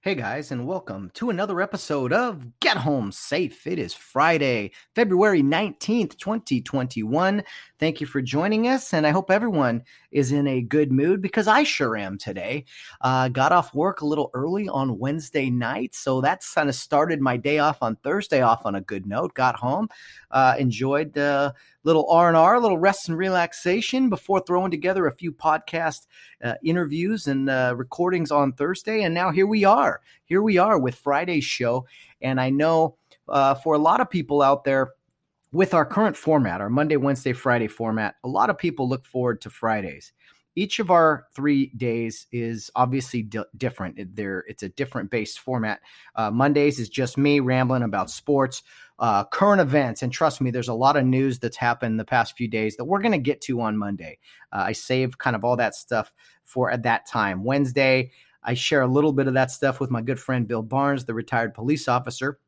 Hey guys, and welcome to another episode of Get Home Safe. It is Friday, February 19th, 2021. Thank you for joining us, and I hope everyone is in a good mood because I sure am today. Uh, got off work a little early on Wednesday night, so that's kind of started my day off on Thursday off on a good note. Got home, uh, enjoyed the little R&R, a little rest and relaxation before throwing together a few podcast uh, interviews and uh, recordings on Thursday. And now here we are. Here we are with Friday's show. And I know uh, for a lot of people out there, with our current format, our Monday, Wednesday, Friday format, a lot of people look forward to Fridays. Each of our three days is obviously di- different. There, it's a different based format. Uh, Mondays is just me rambling about sports uh, current events. And trust me, there's a lot of news that's happened the past few days that we're going to get to on Monday. Uh, I save kind of all that stuff for at that time. Wednesday, I share a little bit of that stuff with my good friend Bill Barnes, the retired police officer,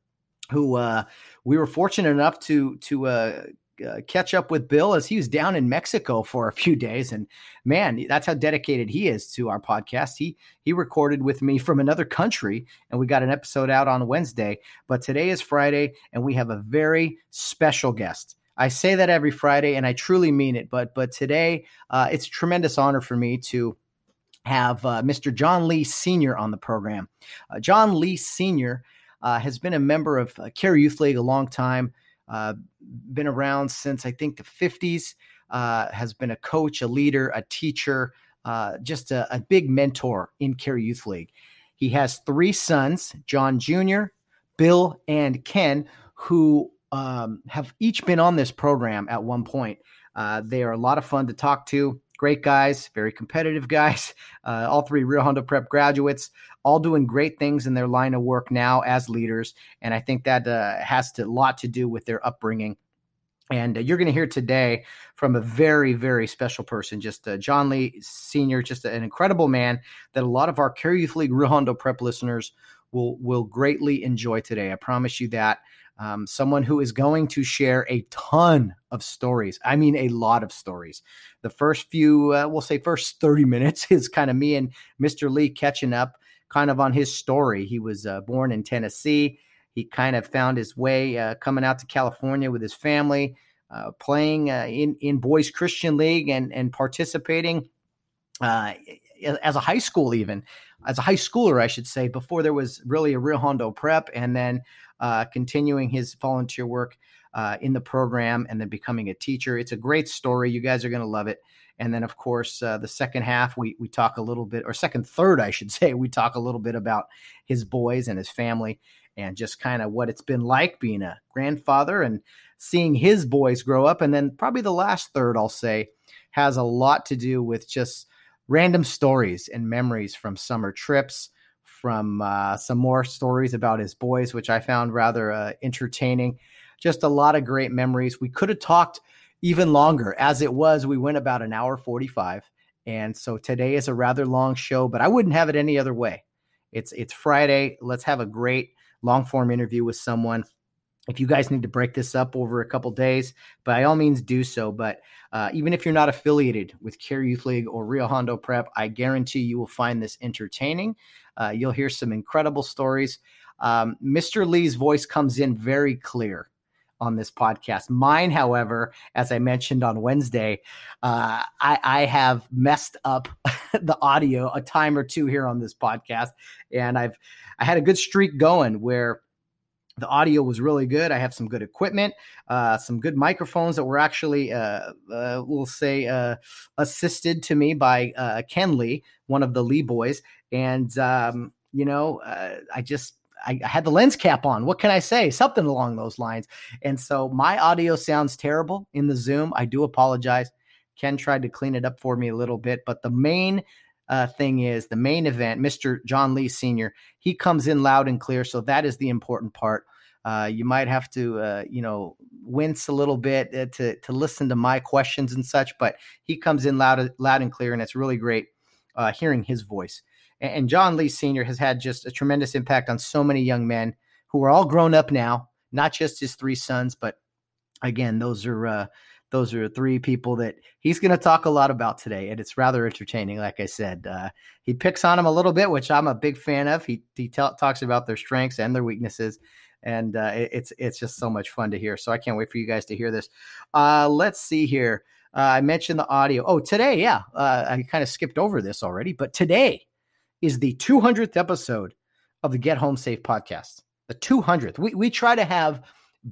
who uh, we were fortunate enough to to uh, uh, catch up with Bill as he was down in Mexico for a few days, and man, that's how dedicated he is to our podcast. He he recorded with me from another country, and we got an episode out on Wednesday. But today is Friday, and we have a very special guest. I say that every Friday, and I truly mean it. But but today, uh, it's a tremendous honor for me to have uh, Mr. John Lee Sr. on the program. Uh, John Lee Sr. Uh, has been a member of uh, Kare Youth League a long time uh, been around since I think the 50s, uh, has been a coach, a leader, a teacher, just a, a, big mentor in Kare Youth League. He has three sons, John Jr., Bill, and Ken, who um, have each been on this program at one point. Uh, they are a lot of fun to talk to great guys, very competitive guys. Uh, all three Rio Hondo Prep graduates, all doing great things in their line of work now as leaders. And I think that uh, has a lot to do with their upbringing. And uh, you're going to hear today from a very, very special person, just uh, John Lee Sr., just an incredible man that a lot of our Kare Youth League Rio Hondo Prep listeners will will greatly enjoy today. I promise you that um, someone who is going to share a ton of stories. I mean, a lot of stories. The first few, uh, we'll say, first 30 minutes is kind of me and Mr. Lee catching up kind of on his story. He was uh, born in Tennessee. He kind of found his way uh, coming out to California with his family, uh, playing uh, in, in Boys Christian League and, and participating uh, as a high school, even as a high schooler, I should say, before there was really a Rio Hondo prep. And then continuing his volunteer work uh, in the program and then becoming a teacher. It's a great story. You guys are going to love it. And then, of course, uh, the second half, we we talk a little bit, or second third, I should say, we talk a little bit about his boys and his family, and just kind of what it's been like being a grandfather and seeing his boys grow up. And then probably the last third, I'll say, has a lot to do with just random stories and memories from summer trips, from uh, some more stories about his boys, which I found rather uh, entertaining. Just a lot of great memories. We could have talked even longer. As it was, we went about an hour 45. And so today is a rather long show, but I wouldn't have it any other way. It's it's Friday. Let's have a great long form interview with someone if you guys need to break this up over a couple days, by all means do so. But uh, even if you're not affiliated with Kare Youth League or Rio Hondo Prep, I guarantee you will find this entertaining. Uh, you'll hear some incredible stories. Um, Mr. Lee's voice comes in very clear on this podcast. Mine, however, as I mentioned on Wednesday, uh, I, I, have messed up the audio a time or two here on this podcast, and I've I had a good streak going where the audio was really good. I have some good equipment, uh, some good microphones that were actually, uh, uh, we'll say, uh, assisted to me by uh, Ken Lee, one of the Lee boys. And, um, you know, I just, I, I had the lens cap on. What can I say? Something along those lines. And so my audio sounds terrible in the Zoom. I do apologize. Ken tried to clean it up for me a little bit, but the main uh, thing is the main event, Mr. John Lee Sr., he comes in loud and clear. So that is the important part. Uh, you might have to, uh, you know, wince a little bit uh, to to listen to my questions and such, but he comes in loud, loud and clear, and it's really great uh, hearing his voice. And, John Lee Sr. has had just a tremendous impact on so many young men who are all grown up now, not just his three sons, but again, those are uh, those are three people that he's going to talk a lot about today, and it's rather entertaining. Like I said, uh, he picks on them a little bit, which I'm a big fan of. He he t- talks about their strengths and their weaknesses, and uh, it, it's it's just so much fun to hear. So I can't wait for you guys to hear this. Uh, let's see here. Uh, I mentioned the audio. Oh, today, yeah, uh, I kind of skipped over this already, but today is the 200th episode of the Get Home Safe podcast. The 200th. We we try to have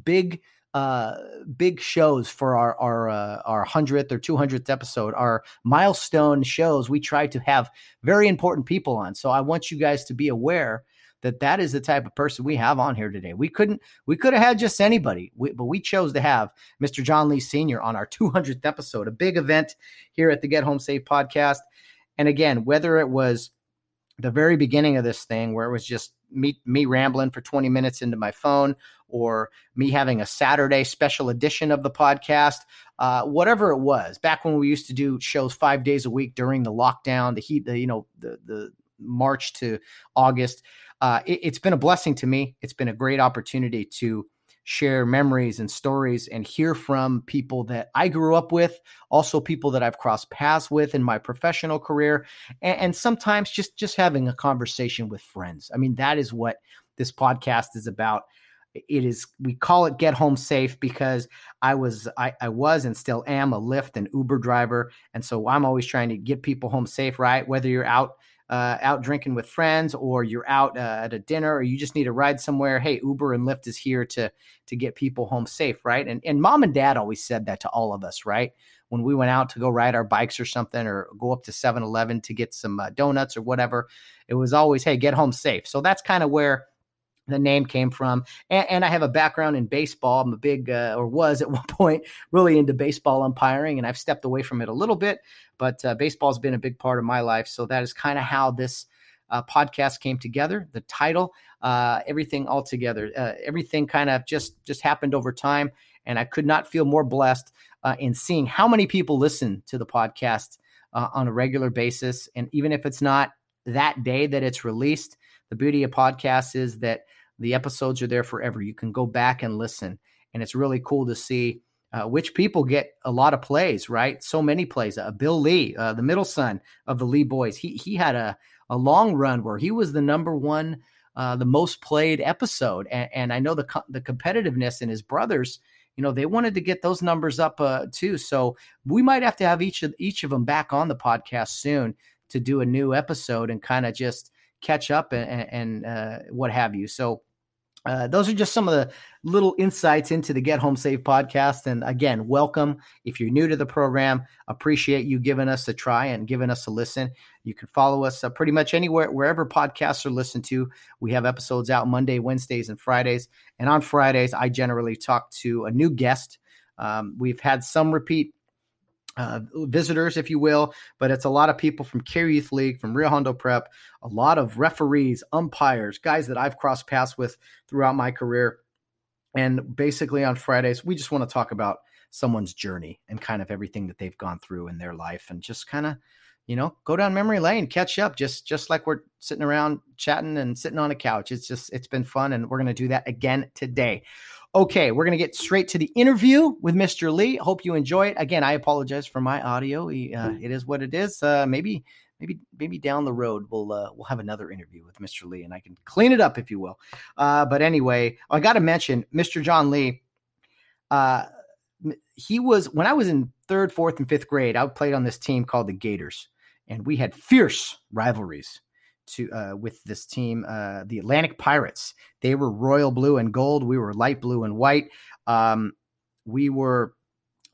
big uh, big shows for our our uh, our hundredth or two hundredth episode, our milestone shows. We try to have very important people on. So I want you guys to be aware that that is the type of person we have on here today. We couldn't we could have had just anybody, we, but we chose to have Mr. John Lee Sr. on our 200th episode, a big event here at the Get Home Safe podcast. And again, whether it was the very beginning of this thing where it was just me me rambling for 20 minutes into my phone or me having a Saturday special edition of the podcast, uh, whatever it was. Back when we used to do shows five days a week during the lockdown, the heat, the you know the the March to August. Uh, it, it's been a blessing to me. It's been a great opportunity to share memories and stories and hear from people that I grew up with, also people that I've crossed paths with in my professional career, and, and, sometimes just just having a conversation with friends. I mean, that is what this podcast is about. It is we call it Get Home Safe because I was I, I was and still am a Lyft and Uber driver, and so I'm always trying to get people home safe. Right, whether you're out uh, out drinking with friends or you're out uh, at a dinner or you just need a ride somewhere hey uber and lyft is here to to get people home safe right? And and mom and dad always said that to all of us right? When we went out to go ride our bikes or something or go up to 7-eleven to get some uh, donuts or whatever it was always hey get home safe. So that's kind of where the name came from. And, and, I have a background in baseball. I'm a big, uh, or was at one point, really into baseball umpiring, and I've stepped away from it a little bit. But uh, baseball has been a big part of my life. So that is kind of how this uh, podcast came together. The title, uh, everything all together, uh, everything kind of just just happened over time, and I could not feel more blessed uh, in seeing how many people listen to the podcast on a regular basis. And even if it's not that day that it's released, the beauty of podcasts is that the episodes are there forever. You can go back and listen, and it's really cool to see uh, which people get a lot of plays. Right, so many plays. Uh, Bill Lee, uh, the middle son of the Lee boys, he he had a a long run where he was the number one, uh, the most played episode, and, and I know the co- the competitiveness in his brothers. You know, they wanted to get those numbers up uh, too. So we might have to have each of each of them back on the podcast soon to do a new episode and kind of just catch up and, and uh, what have you. So uh, those are just some of the little insights into the Get Home Safe podcast. And again, welcome. If you're new to the program, appreciate you giving us a try and giving us a listen. You can follow us uh, pretty much anywhere, wherever podcasts are listened to. We have episodes out Monday, Wednesdays, and Fridays. And on Fridays, I generally talk to a new guest. Um, we've had some repeat uh, visitors, if you will, but it's a lot of people from Kare Youth League, from Rio Hondo Prep, a lot of referees, umpires, guys that I've crossed paths with throughout my career. And basically on Fridays, we just want to talk about someone's journey and kind of everything that they've gone through in their life and just kind of you know go down memory lane catch up just just like we're sitting around chatting and sitting on a couch it's just it's been fun and we're going to do that again today Okay, we're going to get straight to the interview with Mr. Lee. Hope you enjoy it. Again, I apologize for my audio. Uh, it is what it is. Uh, maybe, maybe, maybe down the road we'll uh, we'll have another interview with Mr. Lee, and I can clean it up if you will. Uh, but anyway, I got to mention Mr. John Lee. Uh, he was when I was in third, fourth, and fifth grade. I played on this team called the Gators, and we had fierce rivalries to uh, with this team, uh, the Atlantic Pirates. They were royal blue and gold. We were light blue and white. Um, we were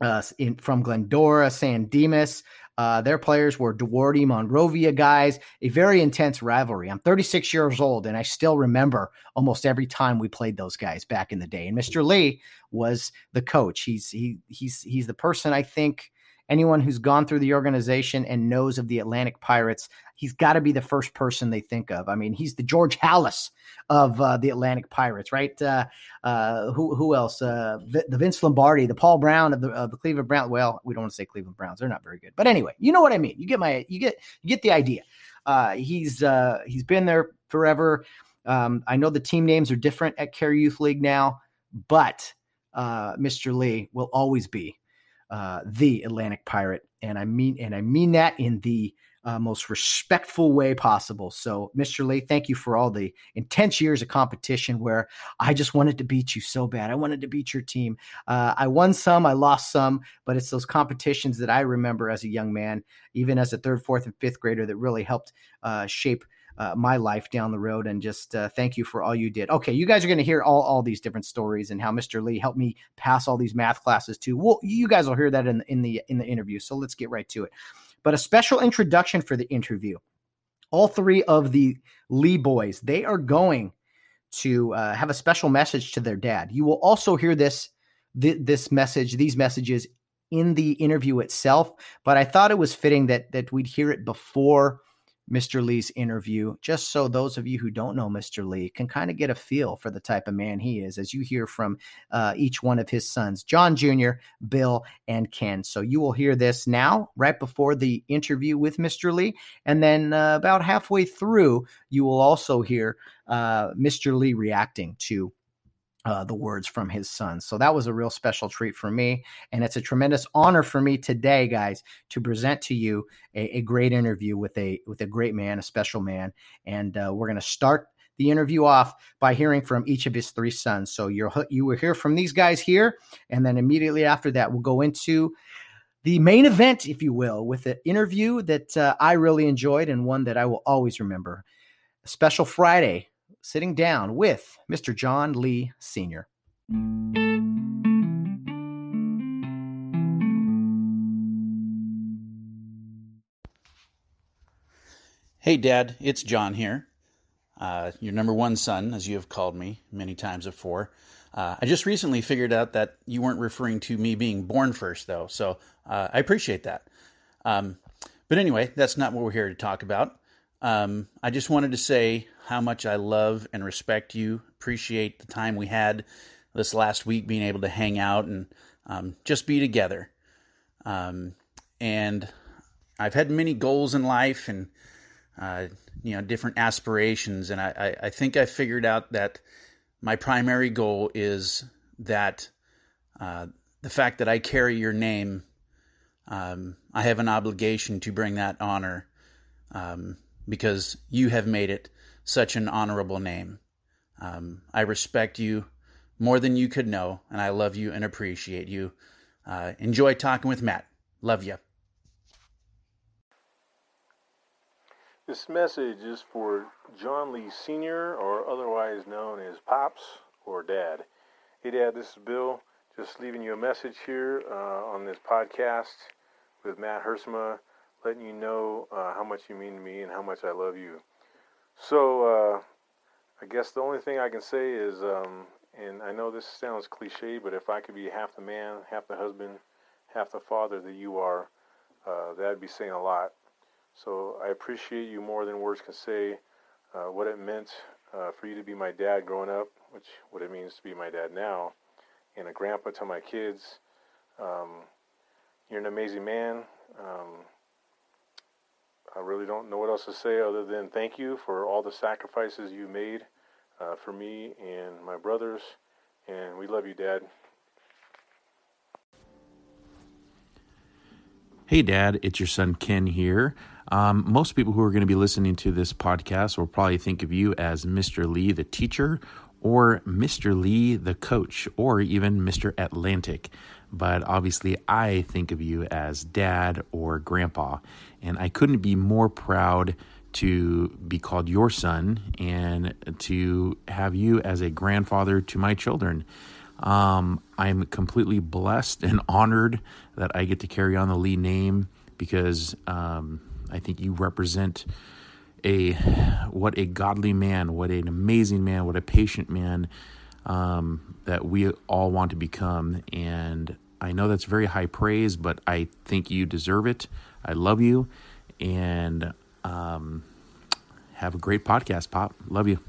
uh, in, from Glendora, San Dimas. Uh, their players were Duarte, Monrovia guys. A very intense rivalry. I'm 36 years old, and I still remember almost every time we played those guys back in the day. And Mr. Lee was the coach. He's he he's he's the person I think anyone who's gone through the organization and knows of the Atlantic Pirates, he's got to be the first person they think of. I mean, he's the George Halas of uh, the Atlantic Pirates, right? Uh, uh, who who else? Uh, the Vince Lombardi, the Paul Brown of the of the Cleveland Browns. Well, we don't want to say Cleveland Browns; they're not very good. But anyway, you know what I mean. You get my you get you get the idea. Uh, he's uh, he's been there forever. Um, I know the team names are different at Kare Youth League now, but Mr. Lee will always be uh, the Atlantic Pirate, and I mean and I mean that in the uh, most respectful way possible. So, Mr. Lee, thank you for all the intense years of competition where I just wanted to beat you so bad. I wanted to beat your team. Uh, I won some, I lost some, but it's those competitions that I remember as a young man, even as a third, fourth, and fifth grader, that really helped uh, shape uh, my life down the road and just uh, thank you for all you did. Okay, you guys are going to hear all, all these different stories and how Mr. Lee helped me pass all these math classes too. Well, you guys will hear that in, in the in the interview. So let's get right to it. But a special introduction for the interview. All three of the Lee boys, they are going to uh, have a special message to their dad. You will also hear this th- this message, these messages in the interview itself, but I thought it was fitting that that we'd hear it before Mr. Lee's interview, just so those of you who don't know Mr. Lee can kind of get a feel for the type of man he is as you hear from uh, each one of his sons, John Jr., Bill, and Ken. So you will hear this now, right before the interview with Mr. Lee. And then uh, about halfway through, you will also hear uh, Mr. Lee reacting to uh, the words from his son. So that was a real special treat for me. And it's a tremendous honor for me today, guys, to present to you a, a great interview with a with a great man, a special man. And uh, we're going to start the interview off by hearing from each of his three sons. So you're you will hear from these guys here, and then immediately after that, we'll go into the main event, if you will, with an interview that uh, I really enjoyed and one that I will always remember. A special Friday sitting down with Mr. John Lee Sr. Hey, Dad, it's John here. Uh, your number one son, as you have called me many times before. Uh, I just recently figured out that you weren't referring to me being born first, though, so uh, I appreciate that. Um, but anyway, that's not what we're here to talk about. Um, I just wanted to say how much I love and respect you. Appreciate the time we had this last week, being able to hang out and um, just be together. Um, and I've had many goals in life and uh, you know different aspirations, and I, I, I think I figured out that my primary goal is that uh, the fact that I carry your name, um, I have an obligation to bring that honor um, because you have made it such an honorable name. Um, I respect you more than you could know, and I love you and appreciate you. Uh, enjoy talking with Matt. Love you. This message is for John Lee Sr., or otherwise known as Pops or Dad. Hey, Dad, this is Bill. Just leaving you a message here uh, on this podcast with Matt Hersma letting you know uh, how much you mean to me and how much I love you. So, uh, I guess the only thing I can say is, um, and I know this sounds cliche, but if I could be half the man, half the husband, half the father that you are, uh, that'd be saying a lot. So I appreciate you more than words can say. Uh, what it meant uh, for you to be my dad growing up, which what it means to be my dad now, and a grandpa to my kids. Um, you're an amazing man. Um, I really don't know what else to say other than thank you for all the sacrifices you made uh, for me and my brothers. And we love you, Dad. Hey, Dad, it's your son Ken here. Um, most people who are going to be listening to this podcast will probably think of you as Mr. Lee, the teacher, or Mr. Lee, the coach, or even Mr. Atlantic. But obviously, I think of you as dad or grandpa. And I couldn't be more proud to be called your son and to have you as a grandfather to my children. Um, I'm completely blessed and honored that I get to carry on the Lee name because um, I think you represent a what a godly man, what an amazing man, what a patient man um, that we all want to become. And I know that's very high praise, but I think you deserve it. I love you, and um, have a great podcast, Pop. Love you.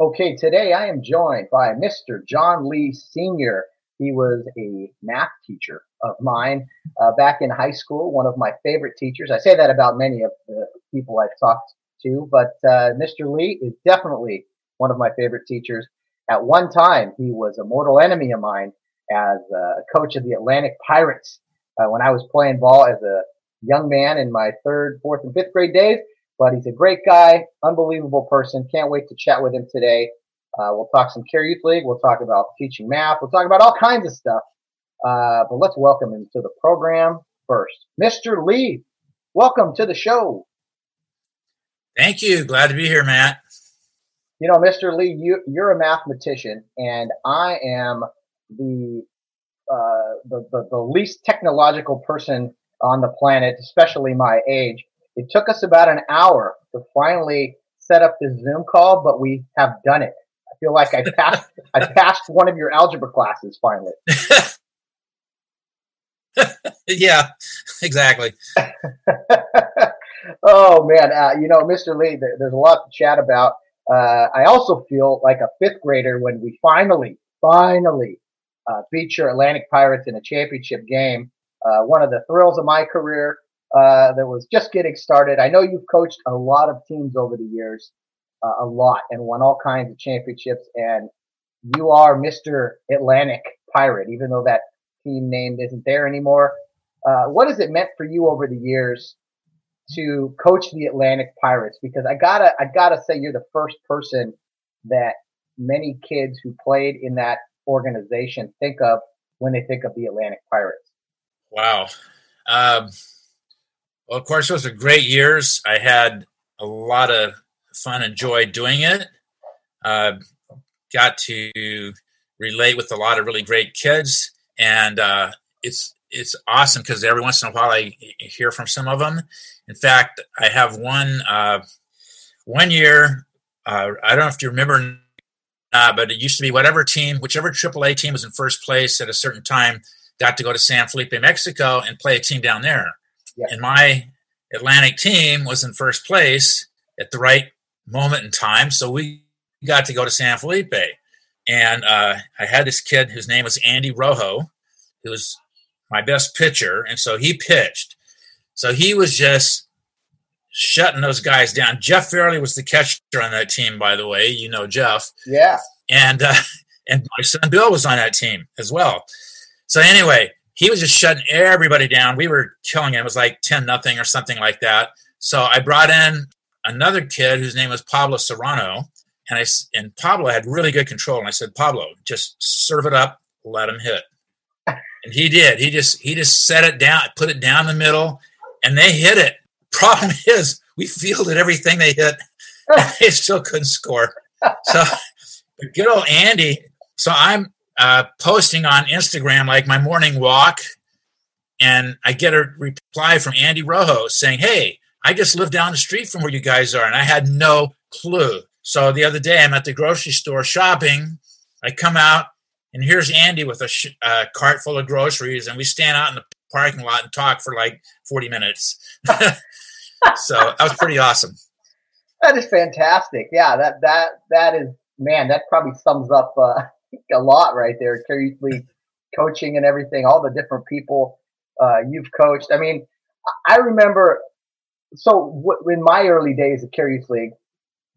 Okay, today I am joined by Mr. John Lee Sr. He was a math teacher of mine uh, back in high school, one of my favorite teachers. I say that about many of the people I've talked to, but uh, Mr. Lee is definitely one of my favorite teachers. At one time, he was a mortal enemy of mine as a coach of the Atlantic Pirates uh, when I was playing ball as a young man in my third, fourth, and fifth grade days. But he's a great guy, unbelievable person. Can't wait to chat with him today. Uh, we'll talk some Kare Youth League. We'll talk about teaching math. We'll talk about all kinds of stuff. Uh, but let's welcome him to the program first. Mr. Lee, welcome to the show. Thank you. Glad to be here, Matt. You know, Mr. Lee, you, you're a mathematician, and I am the, uh, the, the, the least technological person on the planet, especially my age. It took us about an hour to finally set up this Zoom call, but we have done it. I feel like I passed I passed one of your algebra classes finally. yeah, exactly. oh man, uh, you know, Mr. Lee, there, there's a lot to chat about. Uh, I also feel like a fifth grader when we finally, finally uh, beat your Atlantic Pirates in a championship game. Uh, one of the thrills of my career uh, that was just getting started. I know you've coached a lot of teams over the years, uh, a lot, and won all kinds of championships. And you are Mr. Atlantic Pirate, even though that team name isn't there anymore. Uh, what has it meant for you over the years to coach the Atlantic Pirates? Because I gotta, I gotta say, you're the first person that many kids who played in that organization think of when they think of the Atlantic Pirates. Wow. Um, well, of course, those are great years. I had a lot of fun and joy doing it. Uh, got to relate with a lot of really great kids, and uh, it's it's awesome because every once in a while I hear from some of them. In fact, I have one uh, one year. Uh, I don't know if you remember, uh, but it used to be whatever team, whichever AAA team was in first place at a certain time, got to go to San Felipe, Mexico, and play a team down there. Yeah. And my Atlantic team was in first place at the right moment in time, so we got to go to San Felipe. And uh, I had this kid whose name was Andy Rojo, who was my best pitcher, and so he pitched. So he was just shutting those guys down. Jeff Fairley was the catcher on that team, by the way. You know Jeff. Yeah. And uh, and my son Bill was on that team as well. So anyway, he was just shutting everybody down. We were killing him. It was like 10 nothing or something like that. So I brought in another kid whose name was Pablo Serrano. And I and Pablo had really good control. And I said, Pablo, just serve it up, let him hit. And he did. He just he just set it down, put it down the middle, and they hit it. Problem is, we fielded everything they hit. they still couldn't score. So good old Andy. So I'm uh, posting on Instagram like my morning walk, and I get a reply from Andy Rojo saying, "Hey, I just live down the street from where you guys are," and I had no clue. So the other day, I'm at the grocery store shopping. I come out, and here's Andy with a sh- uh, cart full of groceries, and we stand out in the parking lot and talk for like 40 minutes. so that was pretty awesome. That is fantastic. Yeah, that that that is man. That probably sums up uh, a lot right there. League coaching and everything, all the different people uh, you've coached. I mean, I remember. So w- in my early days at Youth League,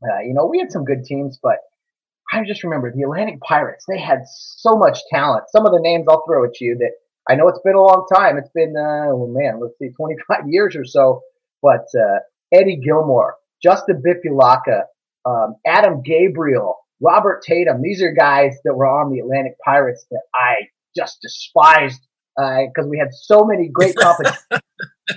uh, you know, we had some good teams, but I just remember the Atlantic Pirates. They had so much talent. Some of the names I'll throw at you that I know it's been a long time. It's been, uh, oh man, let's see, 25 years or so. But uh, Eddie Gilmore, Justin Bipulaka, um, Adam Gabriel, Robert Tatum. These are guys that were on the Atlantic Pirates that I just despised because uh, we had so many great comp-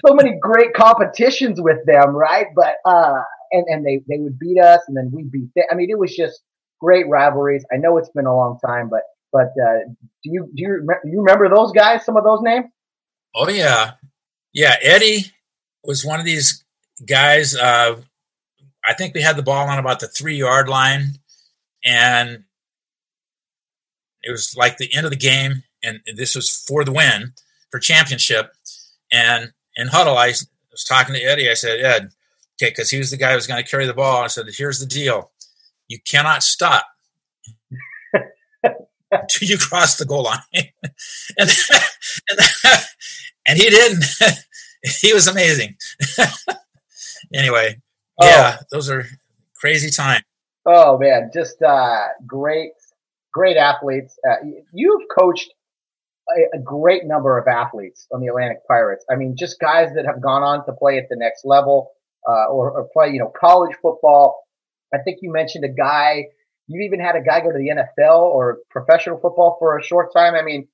so many great competitions with them, right? But uh, and and they they would beat us, and then we beat them. I mean, it was just great rivalries. I know it's been a long time, but but uh, do you do you, you remember those guys? Some of those names? Oh yeah, yeah. Eddie was one of these guys. Uh, I think we had the ball on about the three yard line, and it was like the end of the game, and this was for the win for championship. And in huddle, I was talking to Eddie. I said, Ed, okay, because he was the guy who was going to carry the ball. I said, here's the deal: you cannot stop until you cross the goal line. and, and, and he didn't. he was amazing. anyway, oh. yeah, those are crazy times. Oh man, just uh, great, great athletes. Uh, you've coached a, a, great number of athletes on the Atlantic Pirates. I mean, just guys that have gone on to play at the next level uh, or, or play, you know, college football. I think you mentioned a guy. You even had a guy go to the NFL or professional football for a short time. I mean,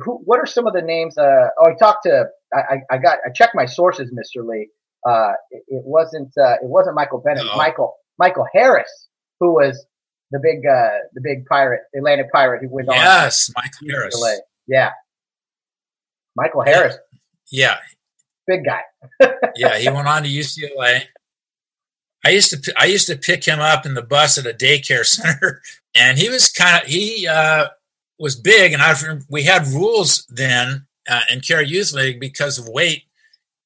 who? What are some of the names? Uh, oh, I talked to. I, I got. I checked my sources, Mister Lee. Uh, it, it, wasn't. Uh, it wasn't Michael Bennett. No. Michael. Michael Harris, who was the big. Uh, the big pirate, Atlantic pirate, who went yes, on. Yes, Michael Harris. Yeah. Michael Harris. Yeah. Big guy. yeah, he went on to UCLA. I used to I used to pick him up in the bus at a daycare center, and he was kind of he uh, was big, and I we had rules then uh, in Kare Youth League because of weight.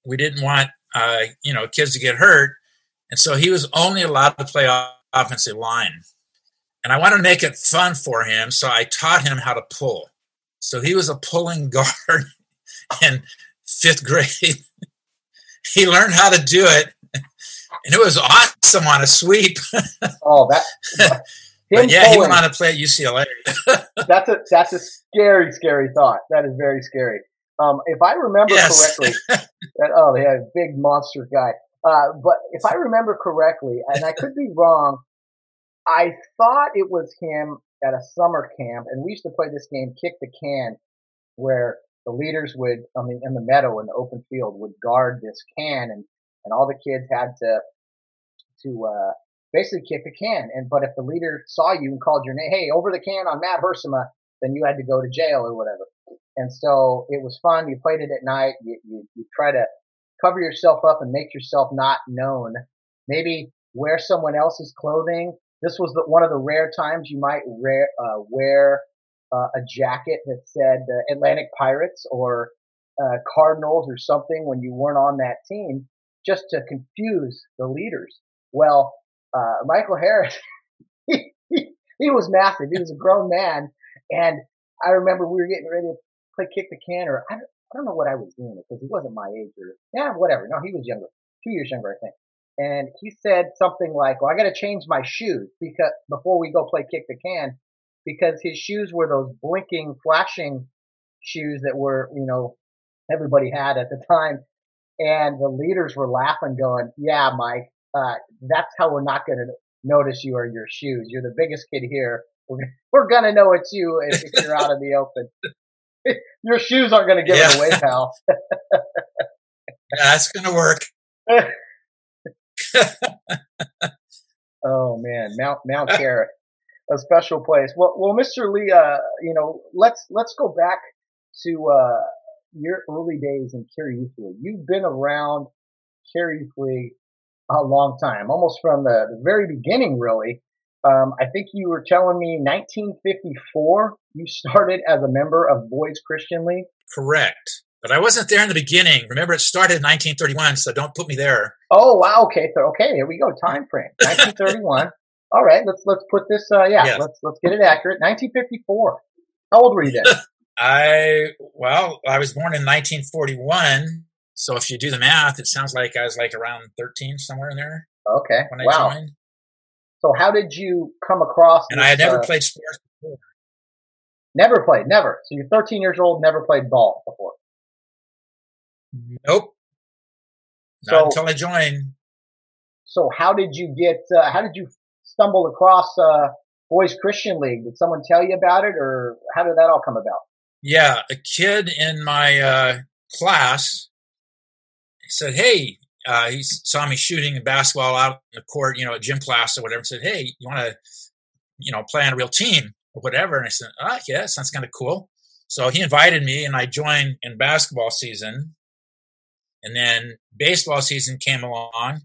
We didn't want uh, you know kids to get hurt, and so he was only allowed to play offensive line. And I wanted to make it fun for him, so I taught him how to pull. So he was a pulling guard in fifth grade. he learned how to do it, and it was awesome on a sweep. oh, that. but yeah, pulling, he went on to play at UCLA. that's a that's a scary, scary thought. That is very scary. Um, if I remember yes. correctly, that oh, yeah, a big monster guy. Uh, but if I remember correctly, and I could be wrong, I thought it was him at a summer camp, and we used to play this game, kick the can, where the leaders would, I mean, in the meadow in the open field, would guard this can, and and all the kids had to to uh, basically kick a can. And but if the leader saw you and called your name, hey, over the can on Matt Hersema, then you had to go to jail or whatever. And so it was fun. You played it at night. You, you, you try to cover yourself up and make yourself not known. Maybe wear someone else's clothing this was the, one of the rare times you might rare, uh, wear uh, a jacket that said uh, Atlantic Pirates or uh, Cardinals or something when you weren't on that team, just to confuse the leaders. Well, uh, Michael Harris, he, he, he was massive. He was a grown man, and I remember we were getting ready to play kick the can, or I don't, I don't know what I was doing because he wasn't my age, or yeah, whatever. No, he was younger, two years younger, I think and he said something like, "Well, I got to change my shoes because before we go play kick the can, because his shoes were those blinking, flashing shoes that were, you know, everybody had at the time." And the leaders were laughing, going, "Yeah, Mike, uh, that's how we're not going to notice you are your shoes. You're the biggest kid here. We're, we're going to know it's you if, if you're out in the open. your shoes aren't going to give yeah. it away, pal." that's going to work. oh man, Mount Mount Carrot, a special place. Well, well, Mr. Lee, uh, you know, let's let's go back to uh, your early days in Kare Youth League. You've been around Kare Youth League a long time, almost from the, the very beginning, really. Um, I think you were telling me 1954 you started as a member of Boys Christian League. Correct. But I wasn't there in the beginning. Remember, it started in 1931, so don't put me there. Oh wow, okay, so, okay, here we go. Time frame, 1931. All right, let's let's put this. Uh, yeah, yes. let's let's get it accurate. 1954. How old were you then? I well, I was born in 1941. So if you do the math, it sounds like I was like around 13, somewhere in there. Okay. When I wow. joined. So how did you come across? And this, I had never uh, played sports before. Never played, never. So you're 13 years old, never played ball before. Nope. Not so, until I joined. So how did you get? Uh, how did you stumble across uh, Boys Christian League? Did someone tell you about it, or how did that all come about? Yeah, a kid in my uh, class said, "Hey." Uh, he saw me shooting a basketball out in the court, you know, at gym class or whatever. And said, "Hey, you want to, you know, play on a real team or whatever?" And I said, "Ah, oh, yeah, sounds kind of cool." So he invited me, and I joined in basketball season And then baseball season came along,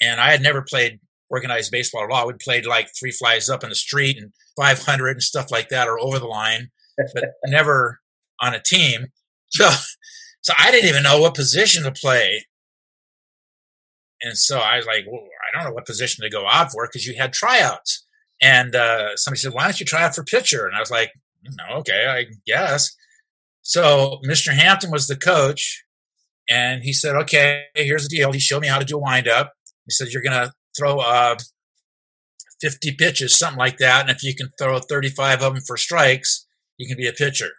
and I had never played organized baseball at all. We played like three flies up in the street and 500 and stuff like that, or over the line, but never on a team. So, so I didn't even know what position to play. And so I was like, well, I don't know what position to go out for because you had tryouts. And uh, somebody said, why don't you try out for pitcher? And I was like, no, okay, I guess. So Mr. Hampton was the coach, and he said, okay, here's the deal. He showed me how to do a windup. He said, you're going to throw uh, 50 pitches, something like that. And if you can throw 35 of them for strikes, you can be a pitcher.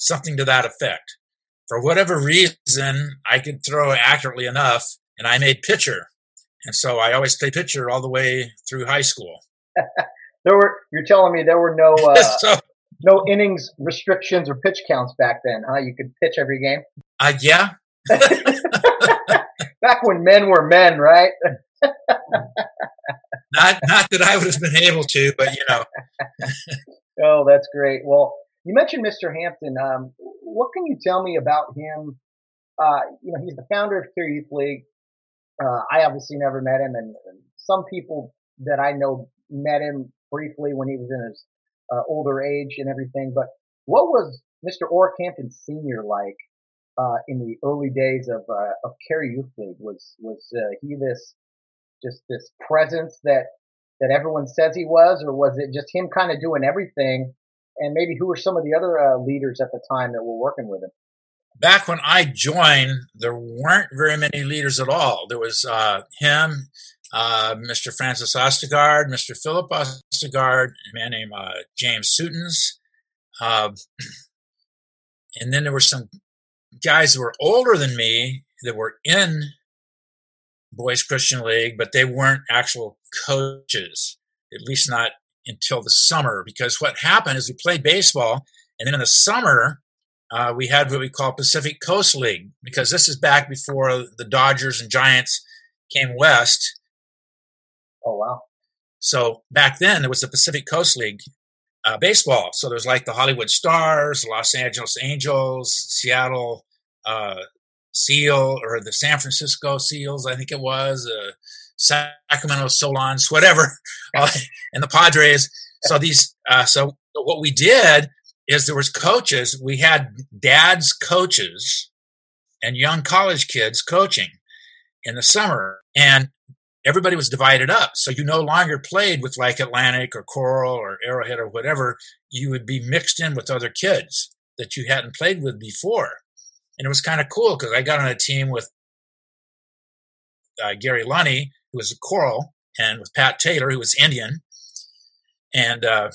Something to that effect. For whatever reason, I could throw accurately enough, and I made pitcher. And so I always played pitcher all the way through high school. there were you're telling me there were no uh, so, no innings restrictions or pitch counts back then, huh? You could pitch every game. Uh, yeah. back when men were men, right? not not that I would have been able to, but you know. oh, that's great. Well, you mentioned Mr. Hampton. Um, what can you tell me about him? Uh, you know, he's the founder of Kare Youth League. Uh, I obviously never met him, and, and, some people that I know met him briefly when he was in his uh, older age and everything. But what was Mr. Orrick Hampton Senior like uh, in the early days of uh, of Kare Youth League? Was was uh, he this just this presence that that everyone says he was, or was it just him kind of doing everything? And maybe who were some of the other uh, leaders at the time that were working with him? Back when I joined, there weren't very many leaders at all. There was uh, him, uh, Mr. Francis Ostegard, Mr. Philip Ostegard, a man named uh, James Sutons. Uh, and then there were some guys who were older than me that were in Boys Christian League, but they weren't actual coaches, at least not until the summer. Because what happened is we played baseball, and then in the summer, uh, we had what we call Pacific Coast League, because this is back before the Dodgers and Giants came west. Oh, wow. So back then, there was the Pacific Coast League uh, baseball. So there's like the Hollywood Stars, Los Angeles Angels, Seattle uh, Seal or the San Francisco Seals, I think it was, uh, Sacramento Solons, whatever, uh, and the Padres. So these, uh, so what we did is there was coaches. We had dads coaches and young college kids coaching in the summer, and everybody was divided up. So you no longer played with like Atlantic or Coral or Arrowhead or whatever. You would be mixed in with other kids that you hadn't played with before and it was kind of cool because I got on a team with uh, Gary Lunny, who was a Coral, and with Pat Taylor, who was Indian, and uh,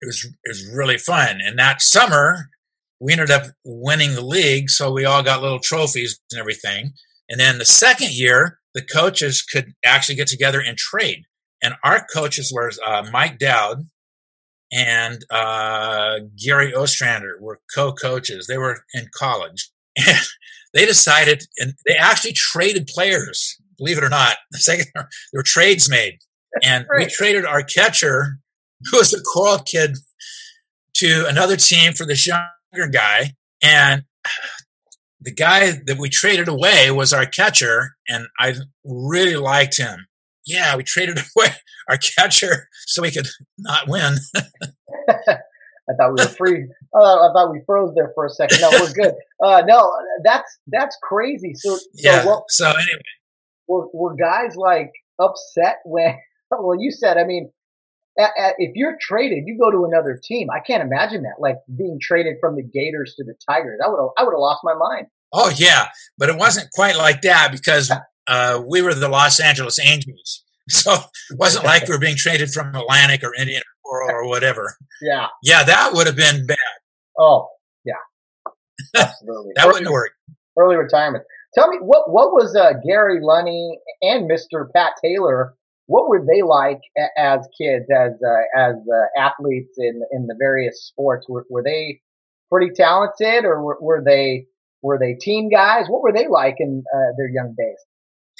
it was it was really fun. And that summer, we ended up winning the league, so we all got little trophies and everything. And then the second year, the coaches could actually get together and trade. And our coaches were uh, Mike Dowd, and uh, Gary Ostrander were co-coaches. They were in college, and they decided, and they actually traded players. Believe it or not, the second there were trades made, and we traded our catcher, who was a Coral kid, to another team for this younger guy, and the guy that we traded away was our catcher, and I really liked him yeah, we traded away our catcher so we could not win. I thought we were free. Uh, I thought we froze there for a second. No, we're good. Uh, no, that's that's crazy. So, so yeah. What, so anyway, were, were guys like upset when? Well, you said. I mean, at, at, if you're traded, you go to another team. I can't imagine that, like being traded from the Gators to the Tigers. I would I would have lost my mind. Oh yeah, but it wasn't quite like that because uh, we were the Los Angeles Angels. So it wasn't like we were being traded from Atlantic or Indian or, or whatever. Yeah. Yeah, that would have been bad. Oh, yeah. Absolutely. that early, wouldn't work. Early retirement. Tell me, what what was uh, Gary Lunny and Mr. Pat Taylor? What were they like as kids, as uh, as uh, athletes in in the various sports? Were, were they pretty talented, or were, were, they were they team guys? What were they like in uh, their young days?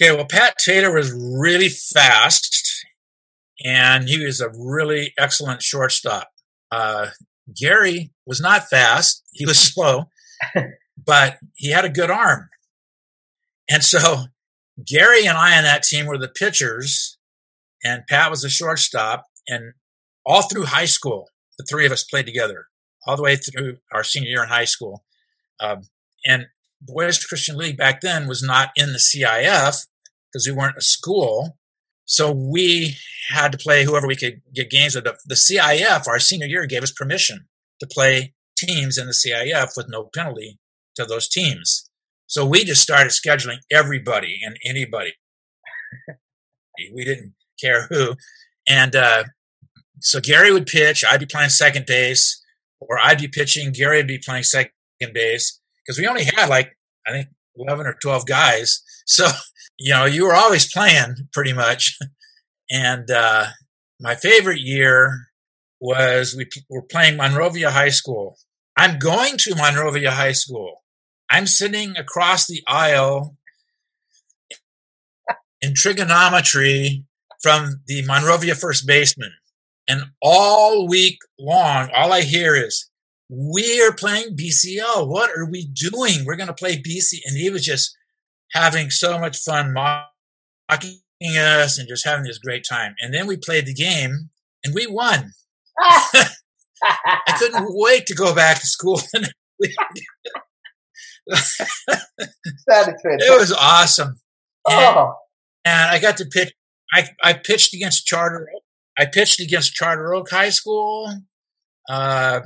Okay, well, Pat Taylor was really fast, and he was a really excellent shortstop. Uh, Gary was not fast; he was slow. but he had a good arm. And so Gary and I on that team were the pitchers, and Pat was the shortstop. And all through high school, the three of us played together, all the way through our senior year in high school. Um, and Boys Christian League back then was not in the CIF because we weren't a school. So we had to play whoever we could get games with. The CIF, our senior year, gave us permission to play teams in the CIF with no penalty to those teams. So we just started scheduling everybody and anybody. we didn't care who. And uh, so Gary would pitch, I'd be playing second base, or I'd be pitching, Gary would be playing second base, because we only had like, I think, 11 or 12 guys. So, you know, you were always playing pretty much. And uh, my favorite year was we were playing Monrovia High School. I'm going to Monrovia High School. I'm sitting across the aisle in trigonometry from the Monrovia first baseman. And all week long, all I hear is, we are playing BCL. What are we doing? We're going to play BC. And he was just having so much fun mocking us and just having this great time. And then we played the game and we won. I couldn't wait to go back to school. that is fantastic. It was awesome. And, Oh, and I got to pitch. I, I pitched against Charter. I pitched against Charter Oak High School, uh,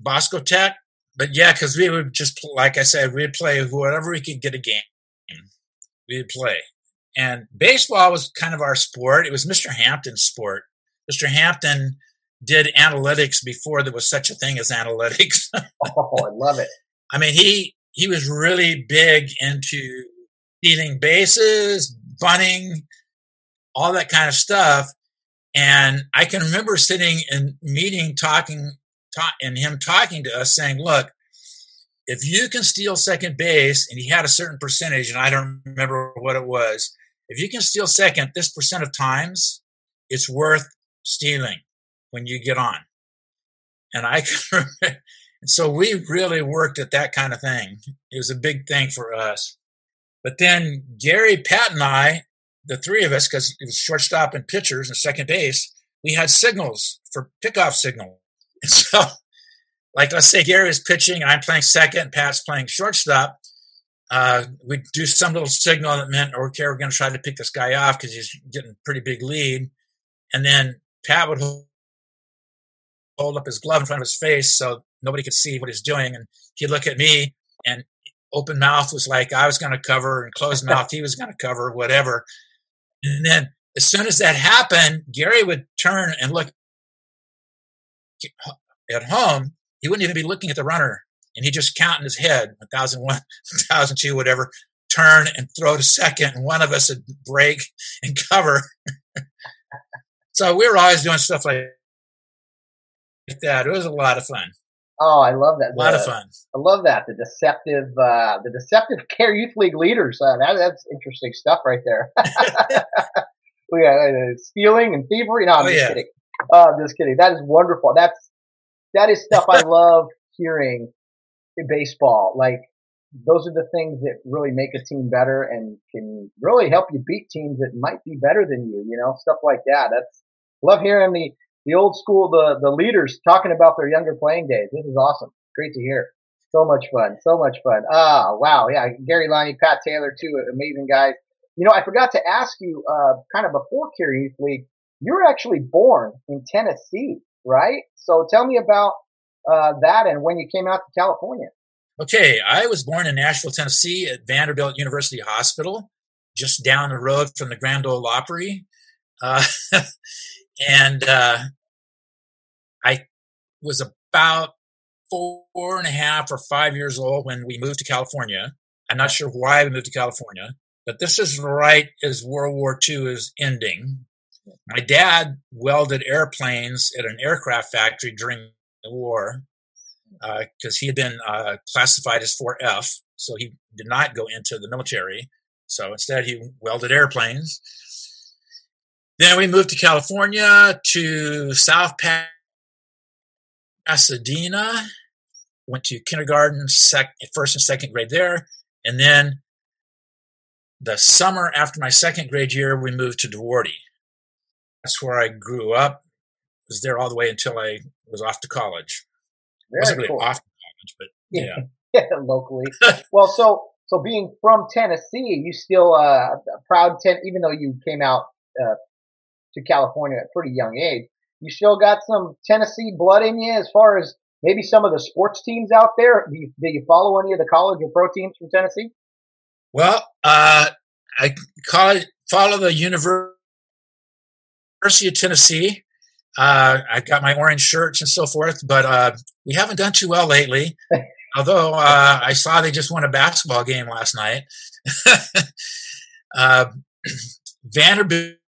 Bosco Tech. But yeah, because we would just, like I said, we'd play whoever we could get a game. We'd play. And baseball was kind of our sport. It was Mr. Hampton's sport. Mr. Hampton did analytics before there was such a thing as analytics. oh, I love it. I mean, he he was really big into stealing bases, bunting, all that kind of stuff. And I can remember sitting in meeting, talking, talk, and him talking to us, saying, "Look, if you can steal second base, and he had a certain percentage, and I don't remember what it was. If you can steal second, this percent of times, it's worth stealing when you get on." And I and so we really worked at that kind of thing. It was a big thing for us. But then Gary, Pat, and I, the three of us, because it was shortstop and pitchers and second base, we had signals for pickoff signal. And so, like, let's say Gary is pitching I'm playing second, Pat's playing shortstop. Uh, we'd do some little signal that meant, okay, we're going to try to pick this guy off because he's getting a pretty big lead. And then Pat would hold up his glove in front of his face so nobody could see what he's doing. And he'd look at me and open mouth was like I was going to cover and closed mouth he was going to cover, whatever. And then as soon as that happened, Gary would turn and look at home. He wouldn't even be looking at the runner and he'd just count in his head 1001, 1002, whatever, turn and throw to second. And one of us would break and cover. so we were always doing stuff like that. It was a lot of fun. Oh, I love that. A lot The- of fun. I love that. The deceptive, uh, the deceptive Kare Youth League leaders. Uh, that, that's interesting stuff right there. we got uh, stealing and thievery. No, I'm Oh, just yeah. kidding. Uh, I'm just kidding. That is wonderful. That's that is stuff I love hearing in baseball. Like those are the things that really make a team better and can really help you beat teams that might be better than you. You know, stuff like that. That's love hearing the the old school the the leaders talking about their younger playing days. This is awesome. Great to hear. So much fun. So much fun. Ah, wow. Yeah. Gary Lonnie, Pat Taylor, too. Amazing guys. You know, I forgot to ask you, uh, kind of before Youth League, you were actually born in Tennessee, right? So tell me about, uh, that and when you came out to California. Okay, I was born in Nashville, Tennessee at Vanderbilt University Hospital, just down the road from the Grand Ole Opry. Uh, and uh, I was about four and a half or five years old when we moved to California. I'm not sure why we moved to California, but this is right as World War II is ending. My dad welded airplanes at an aircraft factory during the war because he had been uh, classified as 4F, so he did not go into the military. So instead, he welded airplanes. Then we moved to California to South Pasadena, went to kindergarten, sec, first and second grade there, and then the summer after my second grade year, we moved to Duarte. That's where I grew up. Was there all the way until I was off to college. Very wasn't really cool. off to college, but yeah. locally. well, so so being from Tennessee, you still uh, a proud ten, even though you came out uh, to California at a pretty young age, you still got some Tennessee blood in you as far as maybe some of the sports teams out there. Do you, do you follow any of the college or pro teams from Tennessee? Well, uh, I call it, follow the University of Tennessee. Uh, I got my orange shirts and so forth, but uh, we haven't done too well lately. Although uh, I saw they just won a basketball game last night. uh, Vanderbilt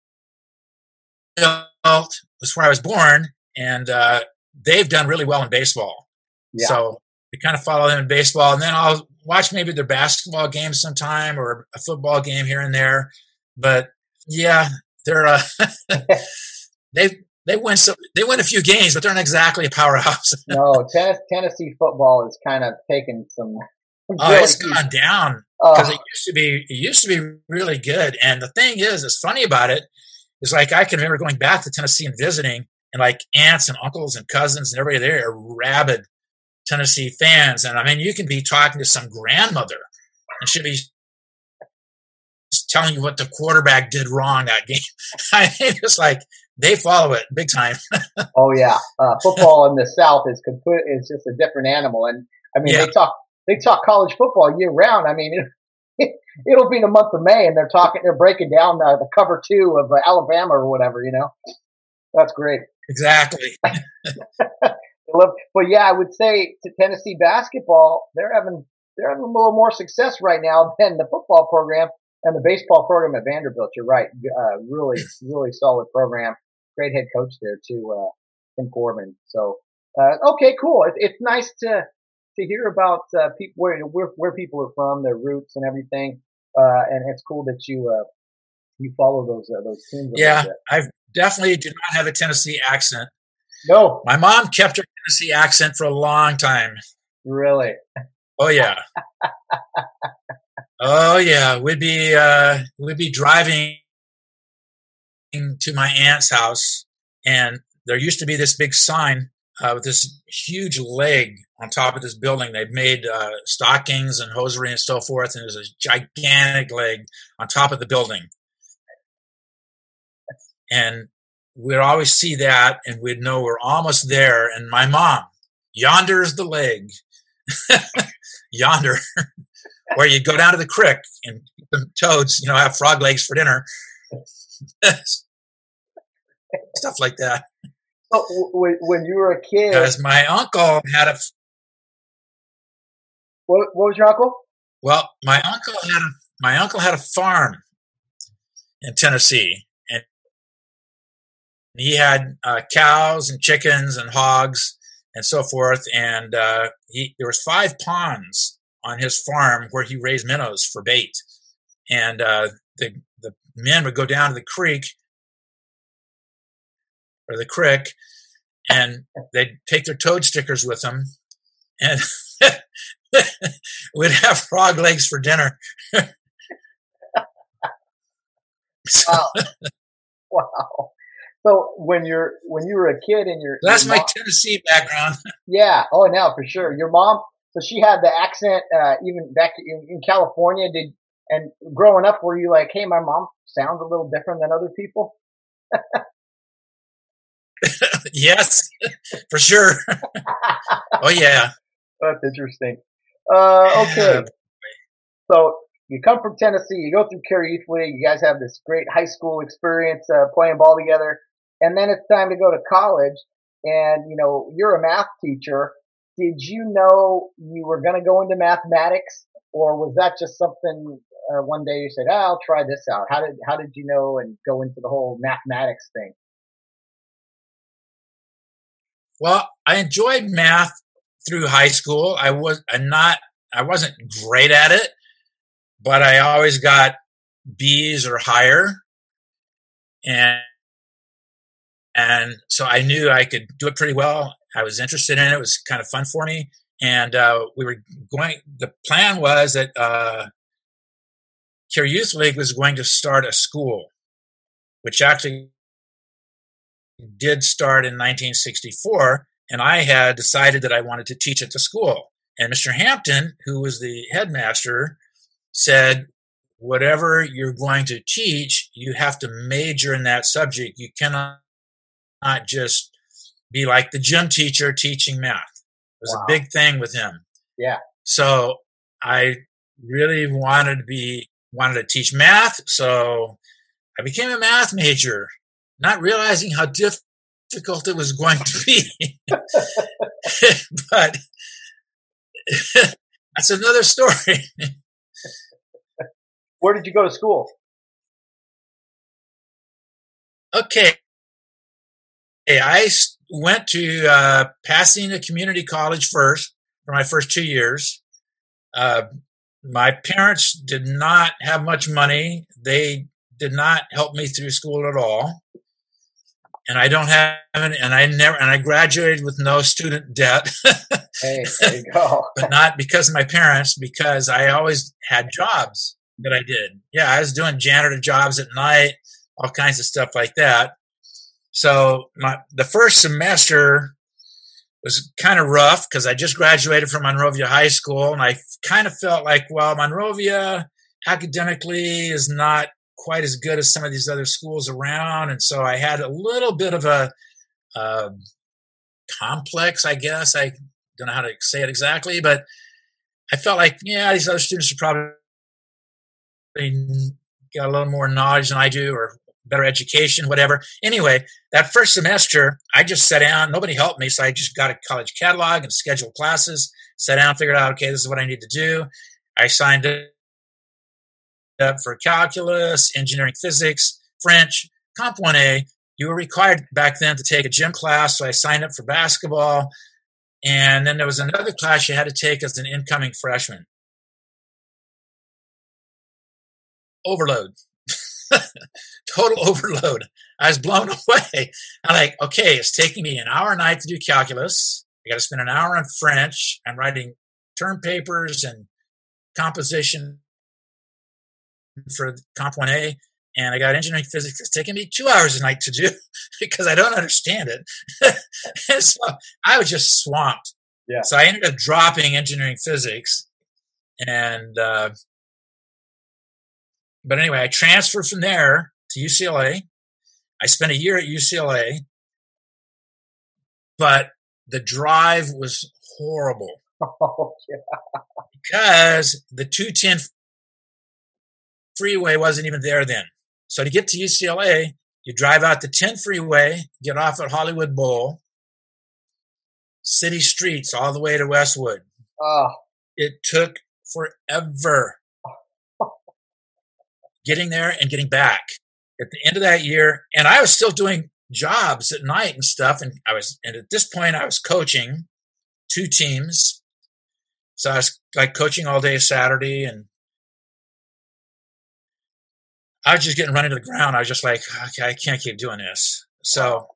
was where I was born, and uh, they've done really well in baseball. Yeah. So we kind of follow them in baseball, and then I'll watch maybe their basketball game sometime or a football game here and there. But yeah, they're uh, they they win some they win a few games, but they're not exactly a powerhouse. no, Tennessee football is kind of taken some. Oh, really it's deep- gone down Oh, because it used to be it used to be really good. And the thing is, it's funny about it is like I can remember going back to Tennessee and visiting, and like aunts and uncles and cousins and everybody there are rabid Tennessee fans. And I mean, you can be talking to some grandmother, and she'll be telling you what the quarterback did wrong that game. I mean, it's like they follow it big time. oh yeah, uh, football in the South is complete. It's just a different animal, and I mean Yeah. they talk they talk college football year round. I mean. It, It'll be the month of May, and they're talking. They're breaking down uh, the cover two of uh, Alabama or whatever. You know, that's great. exactly. But yeah, I would say to Tennessee basketball, they're having they're having a little more success right now than the football program and the baseball program at Vanderbilt. You're right, uh, really really solid program. Great head coach there too, uh, Tim Corbin. So uh, okay, cool. It, it's nice to to hear about uh, people where, where where people are from, their roots and everything. Uh, and it's cool that you uh, you follow those uh, those teams. Yeah, bit. I definitely do not have a Tennessee accent. No, My mom kept her Tennessee accent for a long time. really. Oh yeah. oh yeah. We'd be uh we'd be driving to my aunt's house and there used to be this big sign uh, with this huge leg on top of this building. They'd made uh, stockings and hosiery and so forth, and there's a gigantic leg on top of the building. And we'd always see that, and we'd know we're almost there. And my mom, yonder's the leg, yonder, where you go down to the creek and the toads, you know, have frog legs for dinner, stuff like that. W- when, when you were a kid, Because my uncle had a what, what was your uncle? well, my uncle had a my uncle had a farm in Tennessee, and he had uh, cows and chickens and hogs and so forth. And uh, he there was five ponds on his farm where he raised minnows for bait, and uh, the the men would go down to the creek or the creek, and they'd take their toad stickers with them, and we'd have frog legs for dinner. So Wow. wow. So when you're when you were a kid and your that's your my Tennessee background. yeah oh now for sure your mom so she had the accent uh, even back in, in California did and growing up were you like hey my mom sounds a little different than other people yes, for sure. oh yeah. that's interesting uh, okay so you come from Tennessee you go through Kare Youth League you guys have this great high school experience uh, playing ball together and then it's time to go to college and you know you're a math teacher did you know you were going to go into mathematics or was that just something uh, one day you said oh, i'll try this out how did how did you know and go into the whole mathematics thing Well, I enjoyed math through high school. I was I'm not I wasn't great at it, but I always got B's or higher. And and so I knew I could do it pretty well. I was interested in it. It was kind of fun for me. and uh, we were going. The plan was that uh, Kare Youth League was going to start a school, which actually did start in 1964. And I had decided that I wanted to teach at the school. And Mr. Hampton, who was the headmaster, said, whatever you're going to teach, you have to major in that subject. You cannot not just be like the gym teacher teaching math. It was wow. a big thing with him. Yeah. So I really wanted to be wanted to teach math, so I became a math major, not realizing how difficult it was going to be. but that's another story. Where did you go to school? Okay. Hey, I went to uh, Pasadena Community College first for my first two years. Uh, my parents did not have much money. They did not help me through school at all. And I don't have any, and I never, and I graduated with no student debt. hey, there you go. but not because of my parents, because I always had jobs that I did. Yeah, I was doing janitor jobs at night, all kinds of stuff like that. So my the first semester was kind of rough because I just graduated from Monrovia High School, and I kind of felt like, well, Monrovia academically is not quite as good as some of these other schools around, and so I had a little bit of a uh, complex, I guess. I don't know how to say it exactly, but I felt like, yeah, these other students are probably got a little more knowledge than I do, or better education, whatever. Anyway, that first semester, I just sat down. Nobody helped me, so I just got a college catalog and scheduled classes. Sat down, figured out, okay, this is what I need to do. I signed up for calculus, engineering, physics, French, Comp 1A. You were required back then to take a gym class, so I signed up for basketball. And then there was another class you had to take as an incoming freshman. Overload. total overload. I was blown away. I'm like, okay, it's taking me an hour a night to do calculus. I got to spend an hour on French. I'm writing term papers and composition for Comp 1A. And I got engineering physics. It's taking me two hours a night to do because I don't understand it. and so I was just swamped. Yeah. So I ended up dropping engineering physics and uh, but anyway, I transferred from there to UCLA. I spent a year at UCLA, but the drive was horrible. Oh, yeah. Because the 210 freeway wasn't even there then. So to get to UCLA, you drive out the 10 freeway, get off at Hollywood Bowl, city streets all the way to Westwood. Oh. It took forever getting there and getting back at the end of that year. And I was still doing jobs at night and stuff. And I was, and at this point, I was coaching two teams. So I was like coaching all day Saturday and I was just getting run into the ground. I was just like, okay, I can't keep doing this. So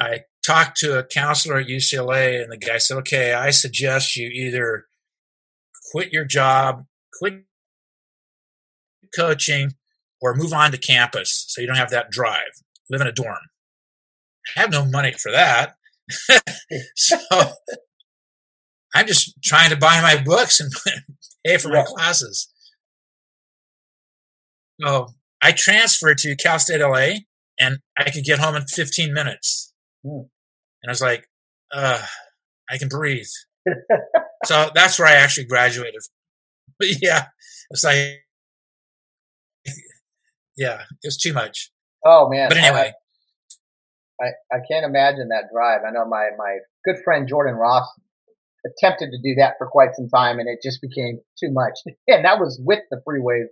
I talked to a counselor at UCLA and the guy said, okay, I suggest you either quit your job, quit coaching or move on to campus so you don't have that drive. Live in a dorm. I have no money for that. so I'm just trying to buy my books and pay for my classes. So I transferred to Cal State LA and I could get home in 15 minutes. Mm. And I was like, uh, I can breathe. so that's where I actually graduated. But yeah, it's like yeah, it was too much. Oh man! But anyway, I, I, can't imagine that drive. I know my my good friend Jordan Ross attempted to do that for quite some time, and it just became too much. and that was with the freeways,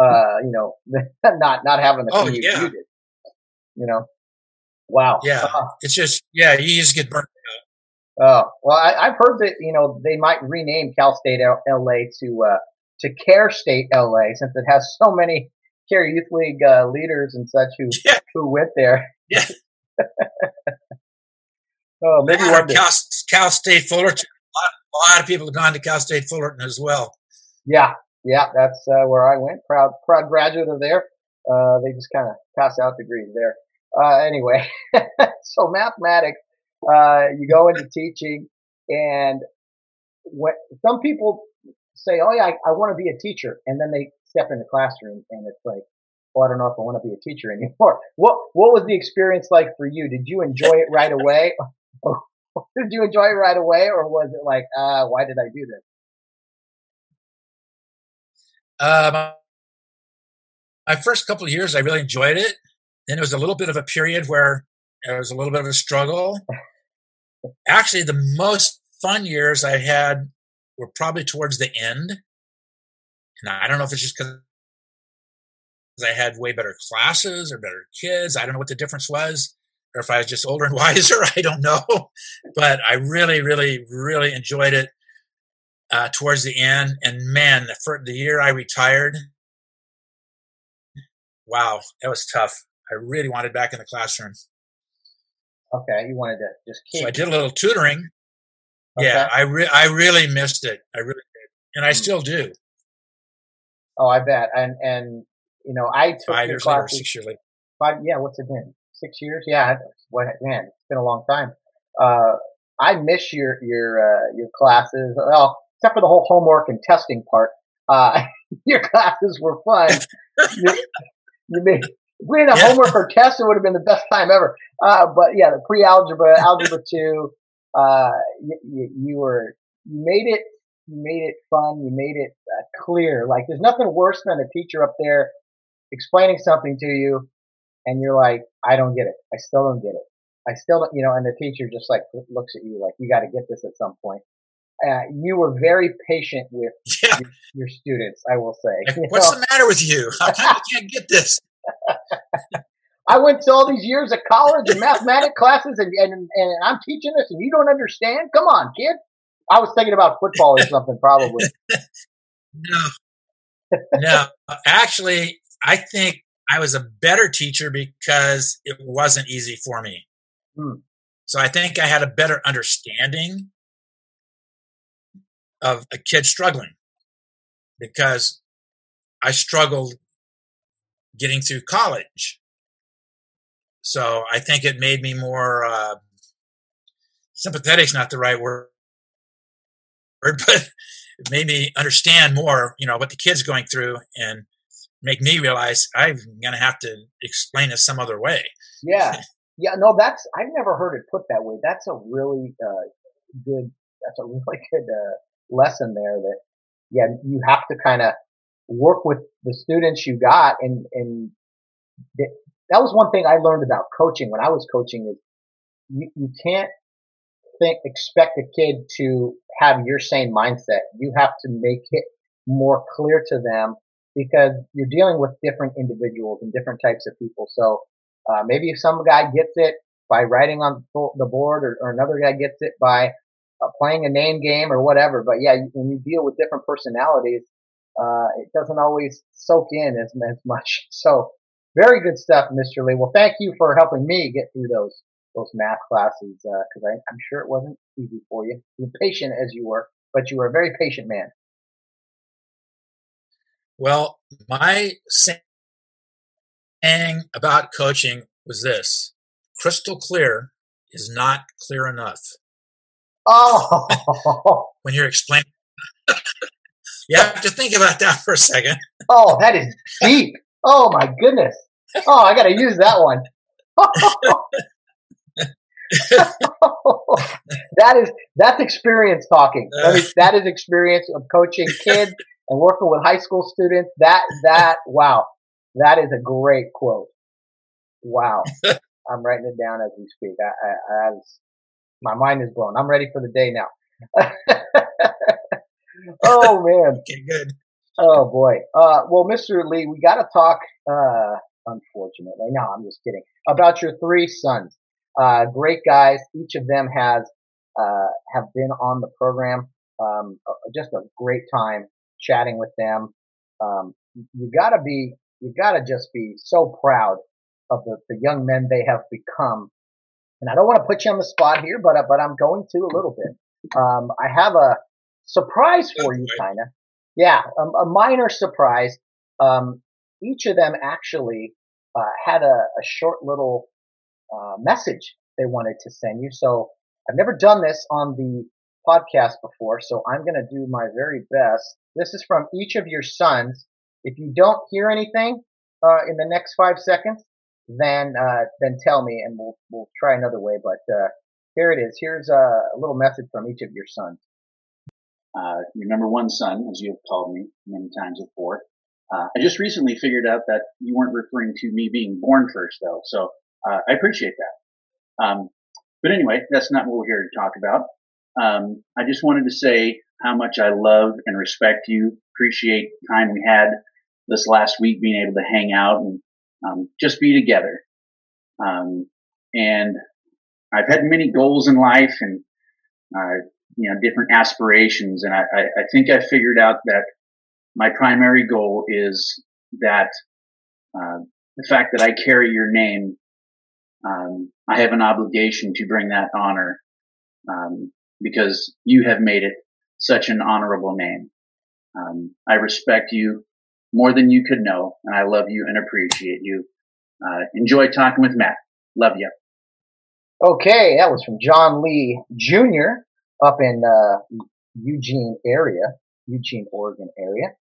uh, you know, not not having the oh, yeah. you You know, wow. Yeah, uh, it's just yeah, you just get burnt out. Oh well, I, have heard that you know they might rename Cal State L- LA to uh, to Kare State LA since it has so many Kare Youth League uh, leaders and such who yeah. who went there. Yeah. oh, maybe one Cal, Cal State Fullerton. A lot, a lot of people have gone to Cal State Fullerton as well. Yeah, yeah, that's uh, where I went. Proud, proud graduate of there. Uh, they just kind of pass out degrees there. Uh, anyway, so mathematics, uh, you go into teaching, and what some people say, "Oh yeah, I, I want to be a teacher," and then they step in the classroom, and it's like, "Well, I don't know if I want to be a teacher anymore." What What was the experience like for you? Did you enjoy it right away? did you enjoy it right away, or was it like, uh, "Why did I do this"? Um, my first couple of years, I really enjoyed it. Then it was a little bit of a period where it was a little bit of a struggle. Actually, the most fun years I had were probably towards the end. And I don't know if it's just because I had way better classes or better kids. I don't know what the difference was, or if I was just older and wiser. I don't know. But I really, really, really enjoyed it uh, towards the end. And man, for the year I retired, wow, that was tough. I really wanted back in the classroom. Okay, you wanted to just keep. So I did a little tutoring. Okay. Yeah, I re- I really missed it. I really did, and I mm. still do. Oh, I bet. And and you know, I took five years later, six years later. Five, yeah. What's it been? Six years? Yeah. What man? It's been a long time. Uh, I miss your your uh, your classes. Well, except for the whole homework and testing part. Uh, your classes were fun. you, you made we had a yeah. homework or test, it would have been the best time ever. Uh, but yeah, the pre-algebra, algebra two, uh, you, you, you, were, you made it, you made it fun, you made it uh, clear. Like there's nothing worse than a teacher up there explaining something to you and you're like, I don't get it. I still don't get it. I still don't, you know, and the teacher just like looks at you like, you got to get this at some point. Uh, you were very patient with yeah. your, your, students, I will say. Like, what's know? the matter with you? You can't get this? I went to all these years of college and mathematics classes, and, and and I'm teaching this, and you don't understand. Come on, kid. I was thinking about football or something, probably. no, no. Actually, I think I was a better teacher because it wasn't easy for me. Hmm. So I think I had a better understanding of a kid struggling because I struggled getting through college. So I think it made me more uh, sympathetic is not the right word, but it made me understand more, you know, what the kid's going through and make me realize I'm going to have to explain it some other way. Yeah. Yeah. No, that's, I've never heard it put that way. That's a really uh, good, that's a really good uh, lesson there that, yeah, you have to kind of work with the students you got and, and that was one thing I learned about coaching when I was coaching is you, you can't think, expect a kid to have your same mindset. You have to make it more clear to them because you're dealing with different individuals and different types of people. So, uh, maybe if some guy gets it by writing on the board or, or another guy gets it by uh, playing a name game or whatever. But yeah, when you deal with different personalities, uh, it doesn't always soak in as, as much. So very good stuff, Mr. Lee. Well, thank you for helping me get through those those math classes because uh, I'm sure it wasn't easy for you. Patient as you were, but you were a very patient man. Well, my saying about coaching was this: crystal clear is not clear enough. Oh, when you're explaining. You have to think about that for a second. Oh, that is deep. Oh my goodness. Oh, I got to use that one. that is that's experience talking. That is, that is experience of coaching kids and working with high school students. That that wow, that is a great quote. Wow, I'm writing it down as we speak. I, I, I my mind is blown. I'm ready for the day now oh man. Okay, good. Oh boy. Uh, well, Mr. Lee, we got to talk. Uh, unfortunately, no, I'm just kidding. About your three sons. Uh, great guys. Each of them has uh, have been on the program. Um, just a great time chatting with them. Um, you gotta be, you gotta just be so proud of the, the young men they have become. And I don't want to put you on the spot here, but uh, but I'm going to a little bit. Um, I have a surprise for you, kind of. Yeah, a, a, minor surprise. Um, each of them actually uh, had a, a, short little uh, message they wanted to send you. So I've never done this on the podcast before, so I'm going to do my very best. This is from each of your sons. If you don't hear anything uh, in the next five seconds, then uh, then tell me, and we'll we'll try another way. But uh, here it is. Here's a, a, little message from each of your sons. Uh, your number one son, as you have called me many times before. Uh, I just recently figured out that you weren't referring to me being born first, though, so uh, I appreciate that. Um, but anyway, that's not what we're here to talk about. Um, I just wanted to say how much I love and respect you. Appreciate the time we had this last week, being able to hang out and um, just be together. Um, and I've had many goals in life and uh, you know different aspirations, and I, I, I think I figured out that my primary goal is that uh, the fact that I carry your name, um, I have an obligation to bring that honor um, because you have made it such an honorable name. Um, I respect you more than you could know, and I love you and appreciate you. Uh, enjoy talking with Matt. Love you. Okay, that was from John Lee Jr. up in uh, Eugene area, Eugene, Oregon area,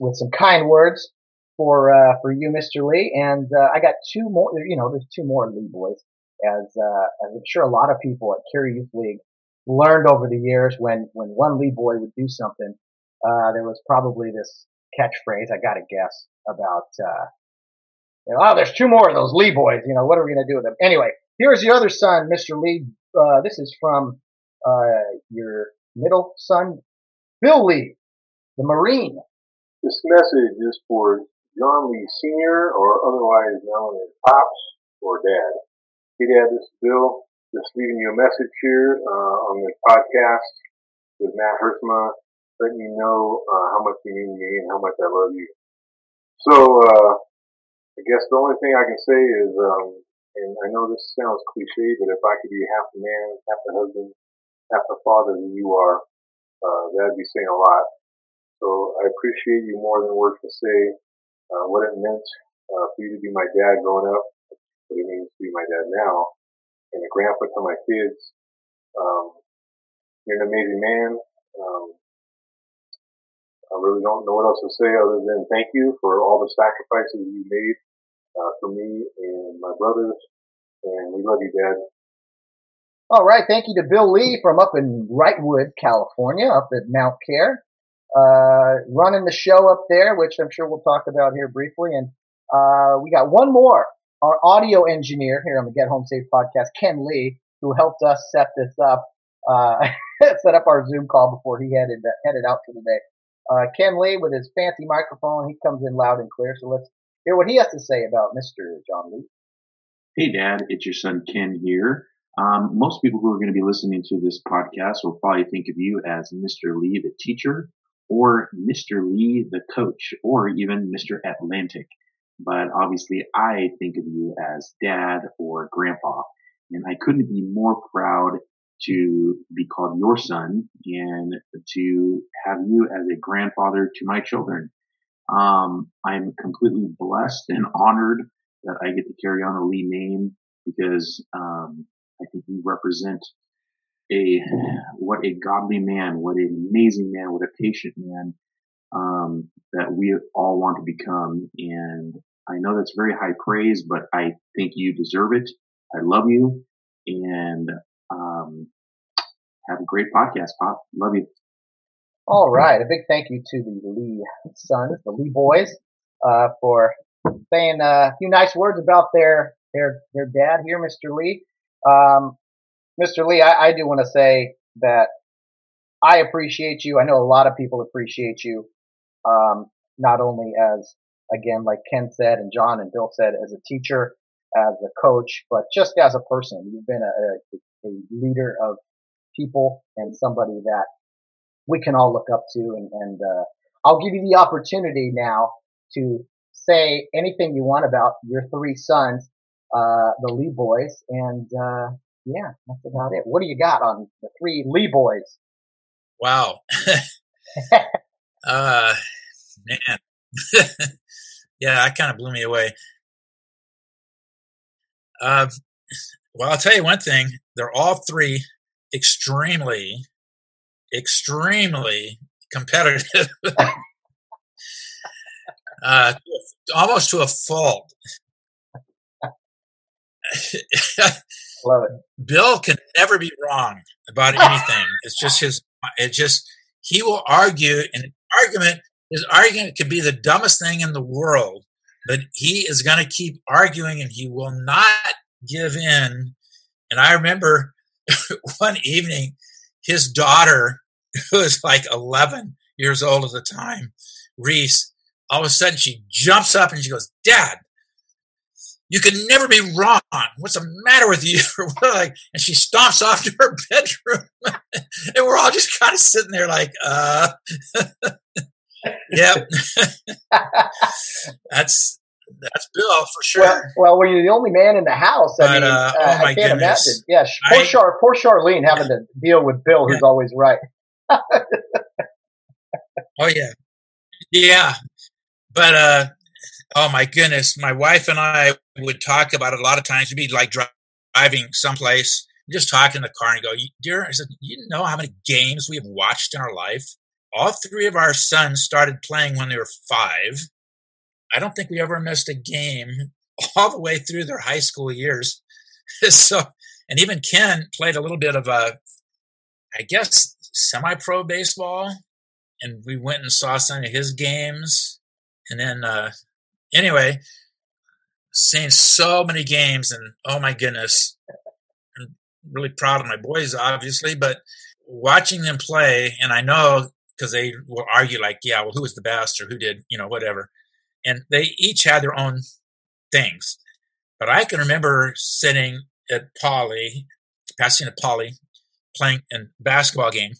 with some kind words for uh, for you, Mr. Lee. And uh, I got two more. You know, there's two more Lee boys, as uh, as I'm sure a lot of people at Kare Youth League learned over the years when when one Lee boy would do something, uh, there was probably this catchphrase I got to guess about. Uh, you know, oh, there's two more of those Lee boys. You know, what are we going to do with them? Anyway, here's the other son, Mr. Lee. Uh, this is from uh, your middle son, Bill Lee, the Marine. This message is for John Lee Sr., or otherwise known as Pops or Dad. Hey, Dad, this is Bill. Just leaving you a message here uh, on the podcast with Matt Hersma, letting you know uh, how much you mean to me and how much I love you. So, uh, I guess the only thing I can say is, um, and I know this sounds cliche, but if I could be half the man, half the husband, half the father that you are, uh, that'd be saying a lot. So I appreciate you more than words to say uh, what it meant uh, for you to be my dad growing up, what it means to be my dad now, and a grandpa to my kids. Um, you're an amazing man. Um, I really don't know what else to say other than thank you for all the sacrifices you made uh, for me and my brothers. And we love you, Dad. All right. Thank you to Bill Lee from up in Wrightwood, California, up at Mount Care. Uh, running the show up there, which I'm sure we'll talk about here briefly. And uh, we got one more our audio engineer here on the Get Home Safe podcast, Ken Lee, who helped us set this up, uh, set up our Zoom call before he headed headed out for the day. Uh, Ken Lee with his fancy microphone, he comes in loud and clear. So let's hear what he has to say about Mr. John Lee. Hey, Dad, it's your son Ken here. Um, most people who are going to be listening to this podcast will probably think of you as Mr. Lee, the teacher, or Mr. Lee, the coach, or even Mr. Atlantic but obviously I think of you as dad or grandpa. And I couldn't be more proud to be called your son and to have you as a grandfather to my children. Um, I'm completely blessed and honored that I get to carry on the Lee name because um, I think you represent a what a godly man, what an amazing man, what a patient man um, that we all want to become. And I know that's very high praise, but I think you deserve it. I love you and um, have a great podcast, Pop. Love you. All right. A big thank you to the Lee sons, the Lee boys, uh, for saying a few nice words about their their their dad here, Mr. Lee. Um, Mr. Lee, I, I do want to say that I appreciate you. I know a lot of people appreciate you, um, not only as again, like Ken said and John and Bill said, as a teacher, as a coach, but just as a person. You've been a, a, a leader of people and somebody that we can all look up to. And, and uh, I'll give you the opportunity now to say anything you want about your three sons, uh, the Lee boys. And uh, yeah, that's about it. What do you got on the three Lee boys? Wow. uh, man. yeah, that kind of blew me away. Uh, well, I'll tell you one thing. They're all three extremely, extremely competitive. uh, almost to a fault. Love it. Bill can never be wrong about anything. it's just his. It just he will argue, and argument his argument could be the dumbest thing in the world, but he is going to keep arguing, and he will not give in. And I remember one evening, his daughter, who was like 11 years old at the time, Reese, all of a sudden she jumps up and she goes, Dad, you can never be wrong. What's the matter with you? like, and she stomps off to her bedroom, and we're all just kind of sitting there, like, uh, yep, that's that's Bill for sure. Well, well, when you're the only man in the house, I But, mean, uh, uh, oh my I can't goodness. imagine. Yeah, poor, I- Char- poor Charlene having to deal with Bill, who's always right. Oh yeah, yeah. But uh, oh my goodness, my wife and I would talk about it a lot of times. We'd be like driving someplace, just talking in the car, and go, "Dear," I said, "You know how many games we have watched in our life? All three of our sons started playing when they were five. I don't think we ever missed a game all the way through their high school years. so, and even Ken played a little bit of a, I guess, semi-pro baseball." and we went and saw some of his games. And then, uh, anyway, seeing so many games, and oh my goodness, I'm really proud of my boys, obviously, but watching them play, and I know because they will argue, like, yeah, well, who was the best or who did, you know, whatever. And they each had their own things. But I can remember sitting at Poly, passing a Poly, playing a basketball game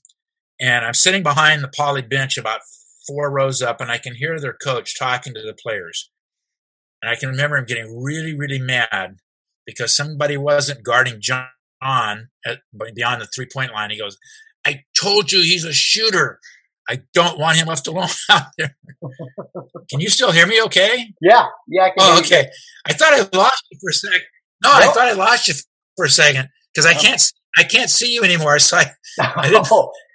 and I'm sitting behind the poly bench about four rows up, and I can hear their coach talking to the players. And I can remember him getting really, really mad because somebody wasn't guarding John at, beyond the three point line. He goes, I told you he's a shooter. I don't want him left alone out there. can you still hear me okay? Yeah, yeah. I can Oh, hear you. okay. I thought I lost you for a second. No, I thought I lost you for a second because I can't I can't see you anymore. So I, I didn't-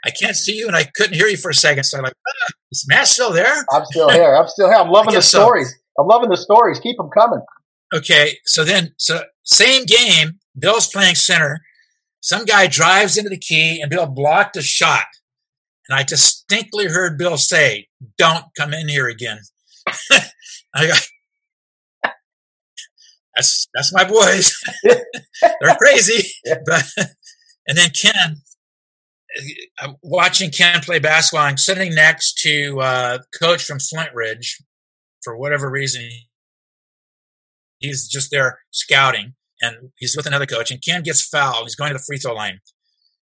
I can't see you and I couldn't hear you for a second. So I'm like, ah, is Matt still there? I'm still here. I'm still here. I'm loving the guess so. I'm loving the stories. Keep them coming. Okay. So then, so same game, Bill's playing center. Some guy drives into the key and Bill blocked a shot. And I distinctly heard Bill say, don't come in here again. I got, that's, that's my boys. They're crazy. But, and then Ken, I'm watching Ken play basketball. I'm sitting next to uh, coach from Flintridge for whatever reason. He's just there scouting, and he's with another coach. And Ken gets fouled. He's going to the free throw line,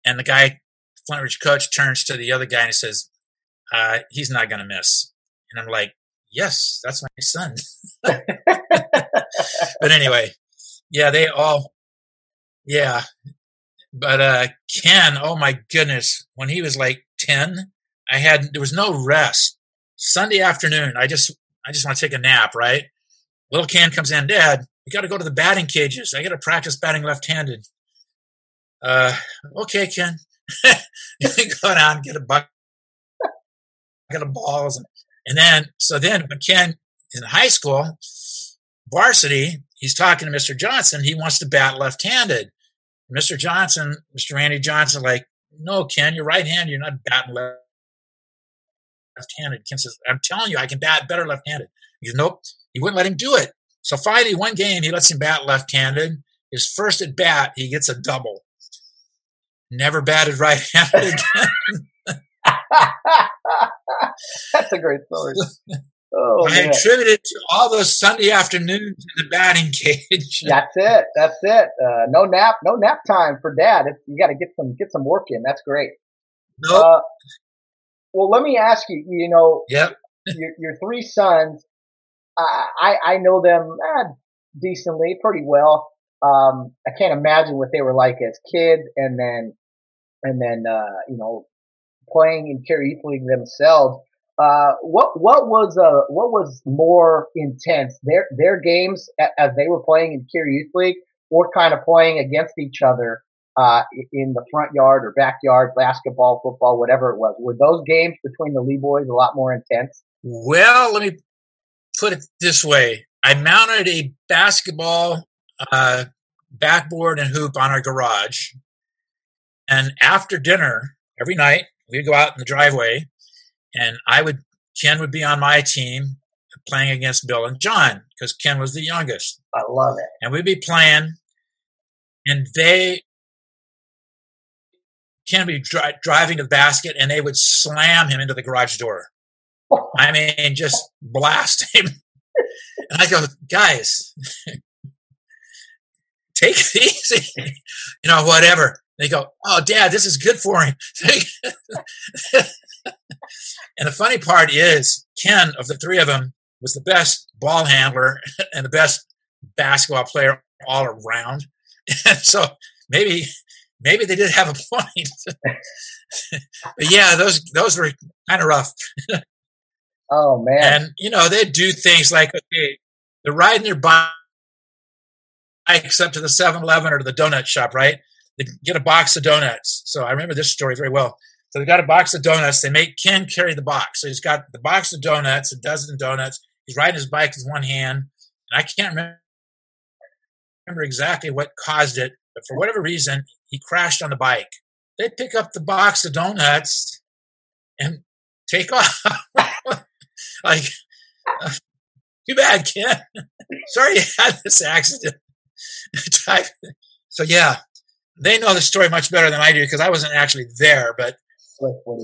and the guy, Flintridge coach, turns to the other guy and he says, uh, "He's not going to miss." And I'm like, "Yes, that's my son." but anyway, yeah, they all, yeah. But uh Ken, oh my goodness, when he was like 10, I had there was no rest. Sunday afternoon, I just I just want to take a nap, right? Little Ken comes in, Dad, we got to go to the batting cages. I got to practice batting left-handed. Uh, okay, Ken. You go down, get a bucket, get a balls, and, and then so then when Ken in high school, varsity, he's talking to Mr. Johnson. He wants to bat left-handed. Mr. Johnson, Mr. Randy Johnson, like, no, Ken, you're right-handed. You're not batting left. Left-handed. Ken says, "I'm telling you, I can bat better left-handed." He goes, "Nope." He wouldn't let him do it. So finally, one game, he lets him bat left-handed. His first at bat, he gets a double. Never batted right-handed again. That's a great story. Oh, I man. attribute it to all those Sunday afternoons in the batting cage. That's it. That's it. Uh, no nap. No nap time for dad. If you got to get some get some work in. That's great. Nope. Uh, well, let me ask you. You know, Yep. your, your three sons. I I, I know them eh, decently, pretty well. Um, I can't imagine what they were like as kids, and then and then uh, you know playing Youth League themselves. Uh, what what was uh what was more intense their their games as they were playing in Kare Youth League or kind of playing against each other uh, in the front yard or backyard, basketball, football, whatever it was. Were those games between the Lee boys a lot more intense? Well, let me put it this way: I mounted a basketball uh, backboard and hoop on our garage, and after dinner every night we'd go out in the driveway, and I would Ken would be on my team playing against Bill and John because Ken was the youngest. I love it. And we'd be playing, and they Ken would be dri- driving to the basket, and they would slam him into the garage door. I mean, just blast him. And I go, guys, take it easy, you know, whatever. They go, oh, Dad, this is good for him. and the funny part is, Ken, of the three of them, was the best ball handler and the best basketball player all around. And so maybe maybe they did have a point. but yeah, those those were kind of rough. oh man! And you know they do things like okay, they're riding their bikes up to the 7-Eleven or to the donut shop, right? They get a box of donuts. So I remember this story very well. So they got a box of donuts. They make Ken carry the box. So he's got the box of donuts, a dozen donuts. He's riding his bike with one hand, and I can't remember remember exactly what caused it, but for whatever reason, he crashed on the bike. They pick up the box of donuts and take off. like, uh, too bad, Ken. Sorry you had this accident. so yeah, they know the story much better than I do because I wasn't actually there. But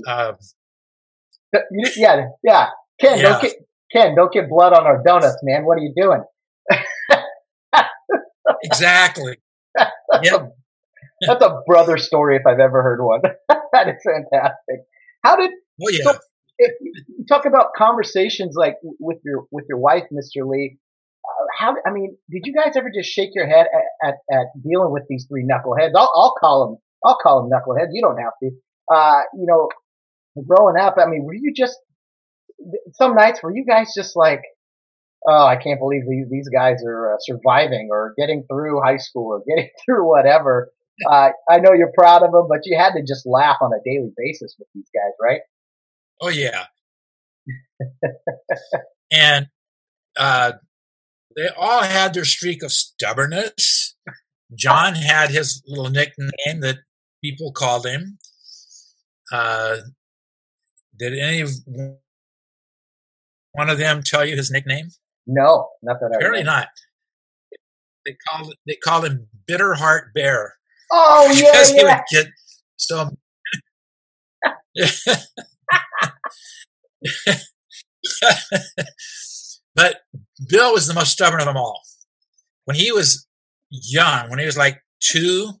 uh, yeah, yeah, Ken, yeah. don't get Ken, don't get blood on our donuts, man. What are you doing? exactly. Yep. That's a brother story if I've ever heard one. that is fantastic. How did? Oh yeah. So, you talk about conversations like with your with your wife, Mr. Lee. Uh, how? I mean, did you guys ever just shake your head at, at, at dealing with these three knuckleheads? I'll, I'll call them. I'll call them knuckleheads. You don't have to. Uh, you know, growing up, I mean, were you just some nights were you guys just like, oh, I can't believe these, these guys are uh, surviving or getting through high school or getting through whatever. Uh, I know you're proud of them, but you had to just laugh on a daily basis with these guys, right? Oh yeah. and uh, they all had their streak of stubbornness. John had his little nickname that people called him. Uh, did any one of them tell you his nickname? No, not that I Apparently not. They called they called him Bitter Heart Bear. Oh yeah, because yeah. he would get so. but Bill was the most stubborn of them all. When he was young, when he was like two,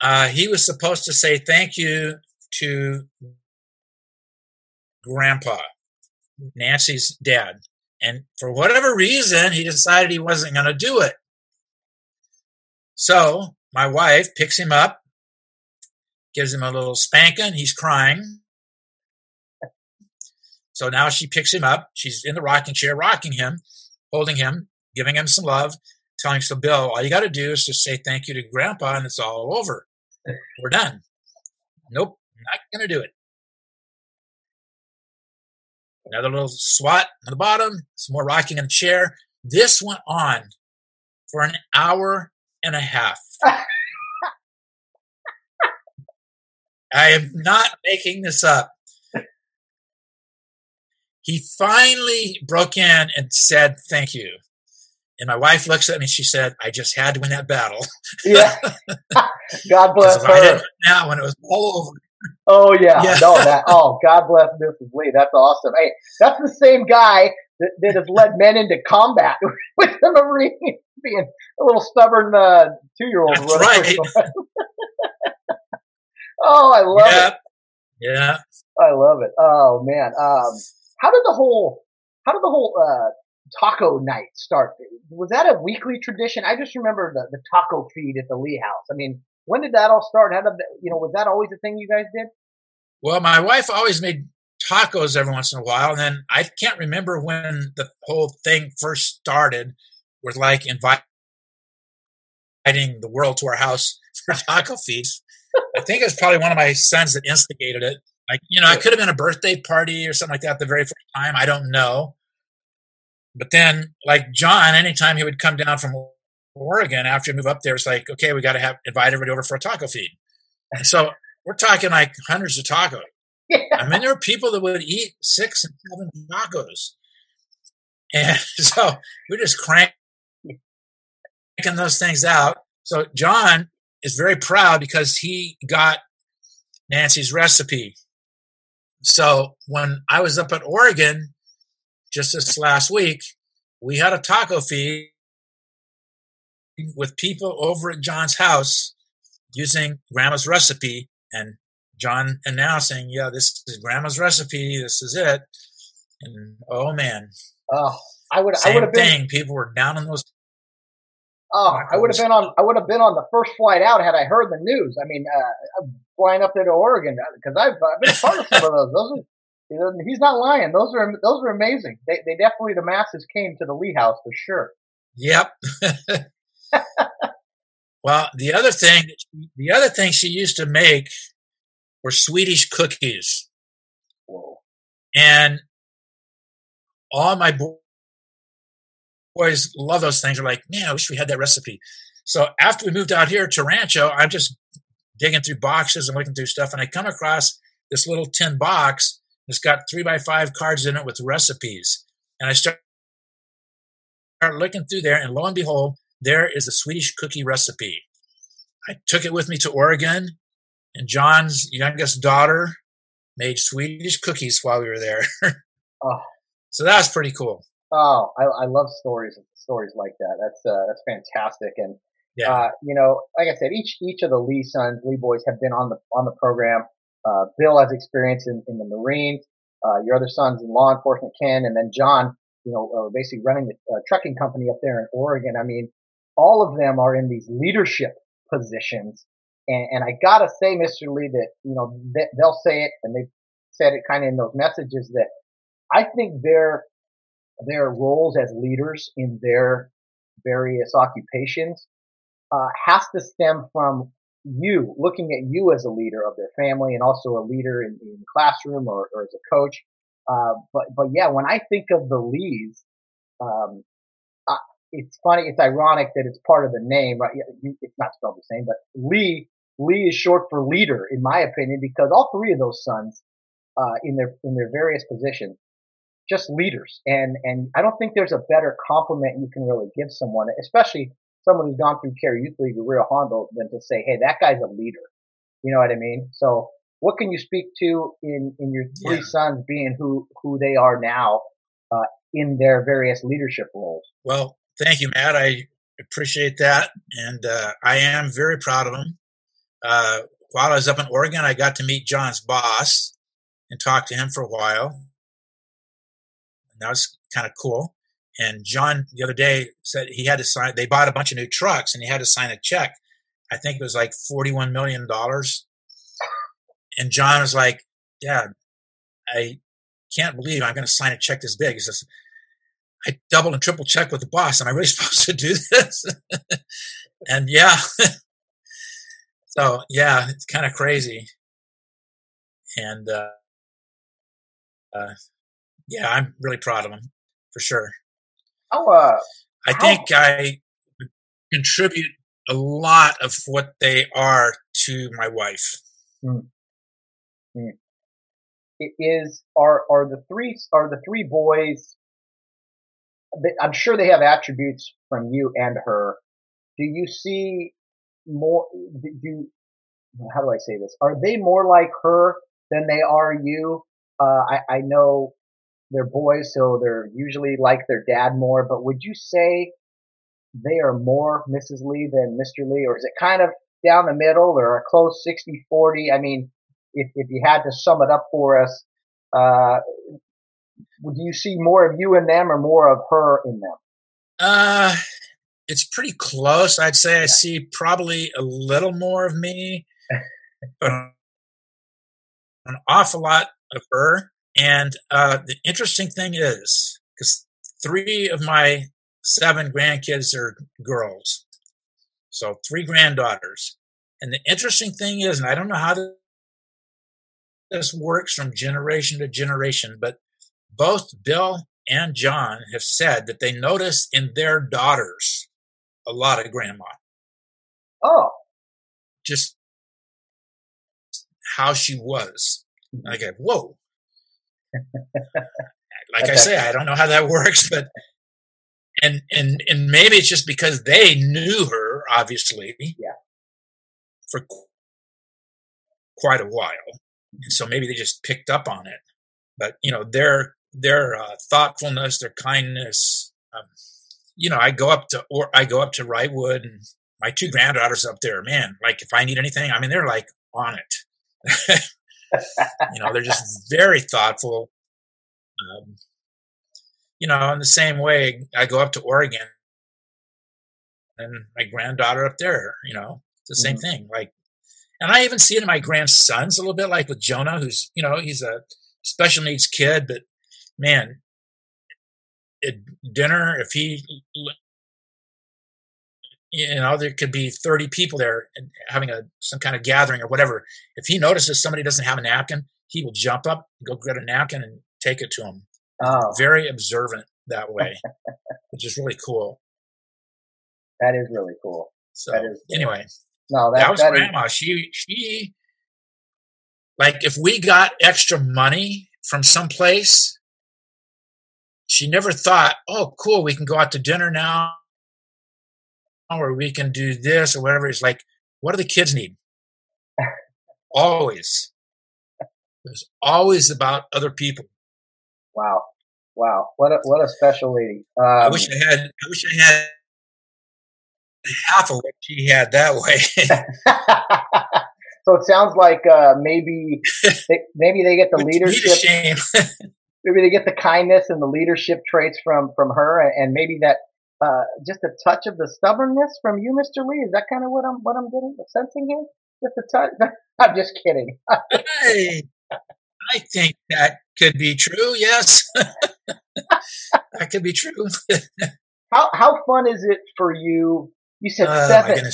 uh, he was supposed to say thank you to Grandpa, Nancy's dad. And for whatever reason, he decided he wasn't going to do it. So my wife picks him up, gives him a little spanking. He's crying. So now she picks him up. She's in the rocking chair, rocking him, holding him, giving him some love, telling him, So, Bill, all you got to do is just say thank you to grandpa and it's all over. We're done. Nope, not going to do it. Another little swat on the bottom, some more rocking in the chair. This went on for an hour and a half. I am not making this up. He finally broke in and said, Thank you. And my wife looks at me and she said, I just had to win that battle. yeah. God bless her. I didn't now when it was all over. Oh yeah. yeah. No, that oh God bless Mrs. Lee. That's awesome. Hey, that's the same guy that, that has led men into combat with the Marines being a little stubborn uh, two year old. Right. oh, I love yeah. it. Yeah. I love it. Oh man. Um, how did the whole how did the whole uh, taco night start? Was that a weekly tradition? I just remember the, the taco feed at the Lee House. I mean, when did that all start? How did that, you know was that always a thing you guys did? Well, my wife always made tacos every once in a while, and then I can't remember when the whole thing first started with like inviting the world to our house for taco feast. I think it was probably one of my sons that instigated it. Like, you know, it could have been a birthday party or something like that the very first time. I don't know. But then, like John, anytime he would come down from Oregon after he moved up there, it's like, okay, we got to have invite everybody over for a taco feed. And so we're talking like hundreds of tacos. Yeah. I mean, there were people that would eat six and seven tacos. And so we just crank those things out. So John is very proud because he got Nancy's recipe. So when I was up at Oregon just this last week, we had a taco feed with people over at John's house using grandma's recipe and John announcing, yeah, this is grandma's recipe. This is it. And oh man. Oh, I would, Same I would have thing. been, People were down on those. Oh, I would have been on, I would have been on the first flight out had I heard the news. I mean, uh, flying up there to Oregon because I've, I've been part of some of those. Those are, he's not lying. Those are, those are amazing. They, they definitely, the masses came to the Lee House for sure. Yep. well, the other thing, the other thing she used to make were Swedish cookies. Whoa. And all my boys love those things. They're like, man, I wish we had that recipe. So after we moved out here to Rancho, I'm just digging through boxes and looking through stuff, and I come across this little tin box. It's got three by five cards in it with recipes, and I start start looking through there, and lo and behold, there is a Swedish cookie recipe. I took it with me to Oregon, and John's youngest daughter made Swedish cookies while we were there. Oh, so that was pretty cool. Oh, I, I love stories, stories like that. That's, uh, that's fantastic. And, Yeah. uh, you know, like I said, each, each of the Lee sons, Lee boys have been on the, on the program. Uh, Bill has experience in, in the Marines. Uh, your other son's in law enforcement, Ken, and then John, you know, uh, basically running the uh, trucking company up there in Oregon. I mean, all of them are in these leadership positions. And, and I gotta say, Mr. Lee, that, you know, they, they'll say it and they've said it kind of in those messages that I think their, their roles as leaders in their various occupations, uh, has to stem from you looking at you as a leader of their family and also a leader in, in the classroom or, or as a coach. Uh, but, but yeah, when I think of the Lees, um, I, it's funny, it's ironic that it's part of the name, right? It's not spelled the same, but Lee, Lee is short for leader, in my opinion, because all three of those sons, uh, in their, in their various positions, just leaders. And, and I don't think there's a better compliment you can really give someone, especially someone who's gone through Kare Youth League or Rio Hondo than to say, Hey, that guy's a leader. You know what I mean? So what can you speak to in, in your three Yeah. sons being who, who they are now, uh, in their various leadership roles? Well, thank you, Matt. I appreciate that, and uh, I am very proud of them. Uh, while I was up in Oregon, I got to meet John's boss and talk to him for a while. That was kind of cool. And John the other day said he had to sign. They bought a bunch of new trucks, and he had to sign a check. I think it was like forty-one million dollars. And John was like, "Dad, I can't believe I'm going to sign a check this big." He says, I double and triple check with the boss. Am I really supposed to do this? and yeah. so yeah, it's kind of crazy. And uh, uh, yeah, I'm really proud of him for sure. How, uh, I think I contribute a lot of what they are to my wife. it is are are the three are the three boys I'm sure they have attributes from you and her. Do you see more do do- how do I say this? Are they more like her than they are you? Uh I, I know they're boys, so they're usually like their dad more, but would you say they are more Mrs. Lee than Mr. Lee, or is it kind of down the middle or a close 60-40? I mean, if, if you had to sum it up for us, uh, do you see more of you in them or more of her in them? Uh, it's pretty close. I'd say I see probably a little more of me, but an awful lot of her. And uh, the interesting thing is, because three of my seven grandkids are girls, so three granddaughters. And the interesting thing is, and I don't know how this works from generation to generation, but both Bill and John have said that they notice in their daughters a lot of grandma. Oh. Just how she was. I go, whoa. like I say, I don't know how that works, but and and and maybe it's just because they knew her, obviously, yeah, for quite a while, and so maybe they just picked up on it. But you know, their their uh, thoughtfulness, their kindness. Um, you know, I go up to or I go up to Wrightwood, and my two granddaughters up there. Man, like if I need anything, I mean, they're like on it. you know, they're just very thoughtful. Um, you know, in the same way, I go up to Oregon and my granddaughter up there, you know, the same mm-hmm. thing. Like, and I even see it in my grandsons a little bit, like with Jonah, who's, you know, he's a special needs kid, but man, at dinner, if he, you know, there could be 30 people there having a, some kind of gathering or whatever. If he notices somebody doesn't have a napkin, he will jump up, go get a napkin and take it to him. Oh. Very observant that way, which is really cool. That is really cool. So that is anyway, no, that, that was that grandma. Is... She she like if we got extra money from someplace, she never thought, "Oh, cool, we can go out to dinner now, or we can do this or whatever." It's like, what do the kids need? always, it's always about other people. Wow, wow, what a what a special lady. Um, I wish I had. I wish I had half of what she had that way. so it sounds like uh, maybe they, maybe they get the leadership. maybe they get the kindness and the leadership traits from from her, and maybe that uh, just a touch of the stubbornness from you, Mr. Lee. Is that kind of what I'm what I'm getting sensing here? Just a touch. I'm just kidding. hey, I think that could be true. Yes, that could be true. how how fun is it for you? You said oh, seven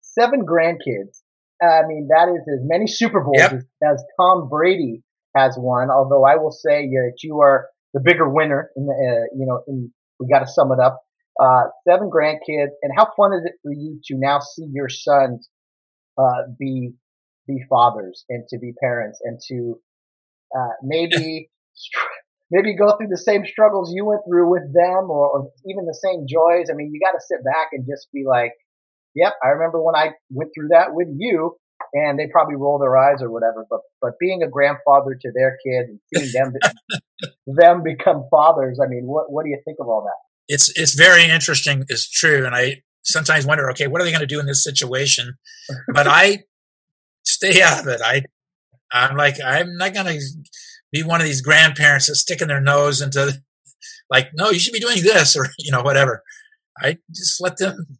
seven grandkids. I mean, that is as many Super Bowls yep. as, as, Tom Brady has won. Although I will say that you are the bigger winner. In the, uh, you know, in, we got to sum it up. Uh, seven grandkids, and how fun is it for you to now see your sons uh, be be fathers and to be parents and to uh, maybe maybe go through the same struggles you went through with them or, or even the same joys. I mean, you got to sit back and just be like, yep, I remember when I went through that with you and they probably roll their eyes or whatever. But, but being a grandfather to their kids and seeing them, them become fathers. I mean, what, what do you think of all that? It's, it's very interesting. It's true. And I sometimes wonder, okay, what are they going to do in this situation? But I stay out of it. I, I'm like, I'm not going to be one of these grandparents that's sticking their nose into, like, no, you should be doing this or, you know, whatever. I just let them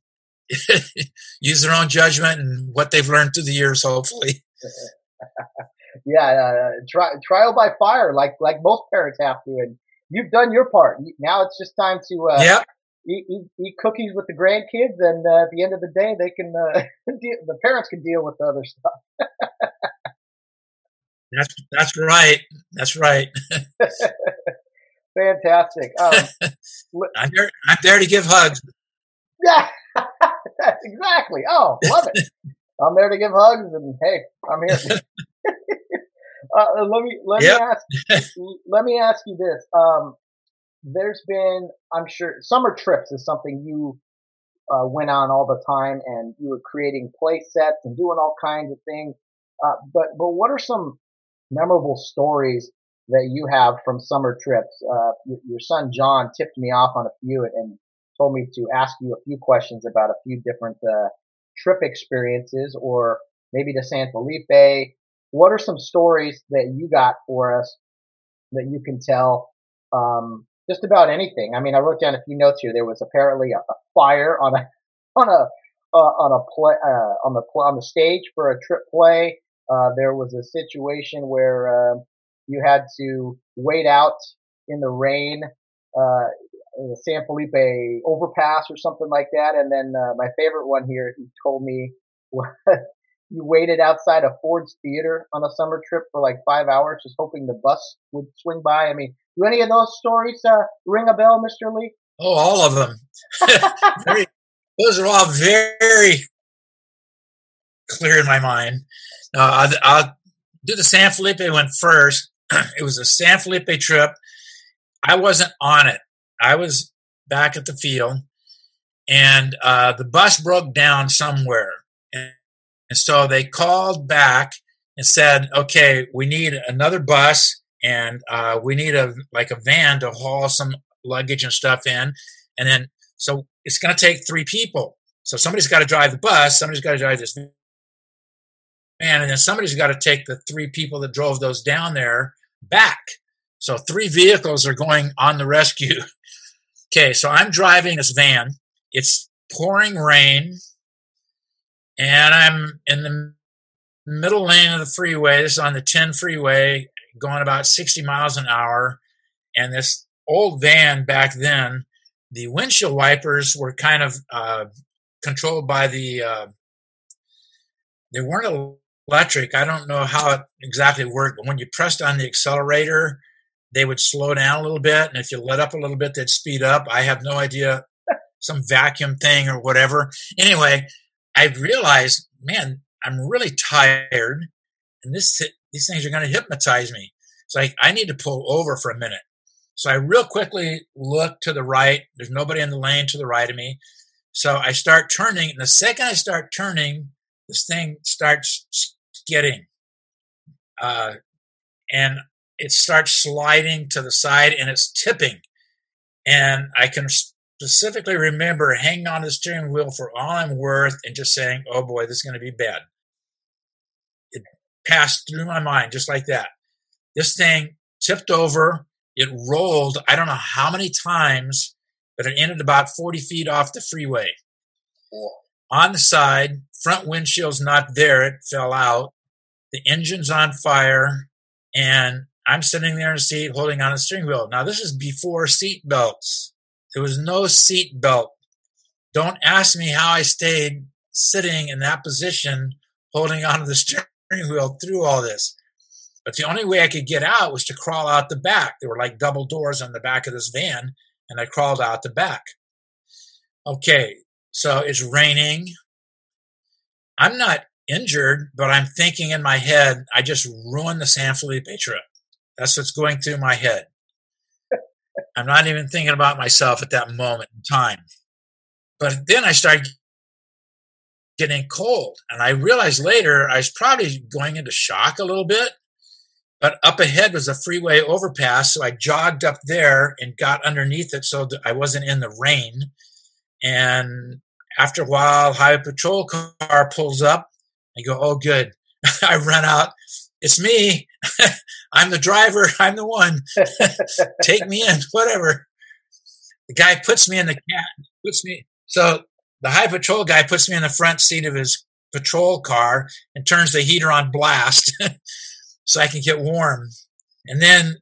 use their own judgment and what they've learned through the years, hopefully. yeah, uh, try, trial by fire, like like most parents have to, and you've done your part. Now it's just time to uh, yep. eat, eat, eat, cookies with the grandkids, and uh, at the end of the day, they can uh, the parents can deal with the other stuff. That's that's right. That's right. Fantastic. Um, I'm there. I'm there to give hugs. Yeah, exactly. Oh, love it. I'm there to give hugs, and hey, I'm here. Uh, let me let yep. me ask let me ask you this. Um, there's been, I'm sure, summer trips is something you uh, went on all the time, and you were creating play sets and doing all kinds of things. Uh, but but what are some memorable stories that you have from summer trips. Uh, your son John tipped me off on a few and told me to ask you a few questions about a few different uh, trip experiences, or maybe to San Felipe. What are some stories that you got for us that you can tell? Um, just about anything. I mean, I wrote down a few notes here. There was apparently a, a fire on a on a uh, on a play uh, on the on the stage for a trip play. uh, there was a situation where uh, you had to wait out in the rain, uh, in the San Felipe overpass or something like that. And then uh, my favorite one here, he told me you waited outside of Ford's Theater on a summer trip for like five hours, just hoping the bus would swing by. I mean, do any of those stories uh, ring a bell, Mr. Lee? Oh, all of them. very, those are all very clear in my mind. Uh, I'll, I'll, do the San Felipe one first. it was a San Felipe trip. I wasn't on it. I was back at the field, and uh, the bus broke down somewhere. And, so they called back and said, "Okay, we need another bus, and uh, we need a like a van to haul some luggage and stuff in." And then, so it's going to take three people. So somebody's got to drive the bus. Somebody's got to drive this van, and then somebody's got to take the three people that drove those down there back. So three vehicles are going on the rescue. okay, so I'm driving this van. It's pouring rain, and I'm in the middle lane of the freeway. This is on the 10 freeway, going about 60 miles an hour. And this old van back then, the windshield wipers were kind of uh, controlled by the. Uh, they weren't electric. I don't know how it exactly worked, but when you pressed on the accelerator, they would slow down a little bit. And if you let up a little bit, they'd speed up. I have no idea, some vacuum thing or whatever. Anyway, I realized, man, I'm really tired and this, these things are going to hypnotize me. It's like, I need to pull over for a minute. So I real quickly look to the right. There's nobody in the lane to the right of me. So I start turning. And the second I start turning, this thing starts skidding. Uh, and it starts sliding to the side and it's tipping. And I can specifically remember hanging on the steering wheel for all I'm worth and just saying, oh boy, this is going to be bad. It passed through my mind just like that. This thing tipped over. It rolled, I don't know how many times, but it ended about 40 feet off the freeway. On the side, front windshield's not there. It fell out. The engine's on fire. And I'm sitting there in a seat holding on a steering wheel. Now, this is before seat belts. There was no seat belt. Don't ask me how I stayed sitting in that position holding onto the steering wheel through all this. But the only way I could get out was to crawl out the back. There were like double doors on the back of this van, and I crawled out the back. Okay, so it's raining. I'm not injured, but I'm thinking in my head, I just ruined the San Felipe trip. That's what's going through my head. I'm not even thinking about myself at that moment in time. But then I started getting cold. And I realized later I was probably going into shock a little bit. But up ahead was a freeway overpass. So I jogged up there and got underneath it so that I wasn't in the rain. And after a while, highway patrol car pulls up. I go, oh, good. I run out. It's me. I'm the driver. I'm the one. Take me in, whatever. The guy puts me in the cab, puts me. So the high patrol guy puts me in the front seat of his patrol car and turns the heater on blast so I can get warm. And then,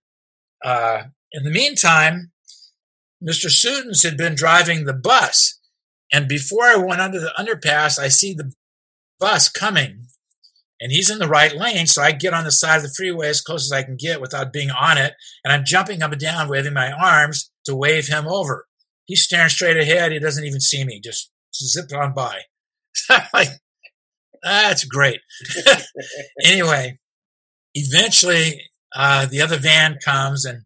uh, in the meantime, Mr. Sutens had been driving the bus. And before I went under the underpass, I see the bus coming and he's in the right lane. So I get on the side of the freeway as close as I can get without being on it. And I'm jumping up and down, waving my arms to wave him over. He's staring straight ahead. He doesn't even see me, just zipped on by. like, that's great. anyway, eventually, uh, the other van comes and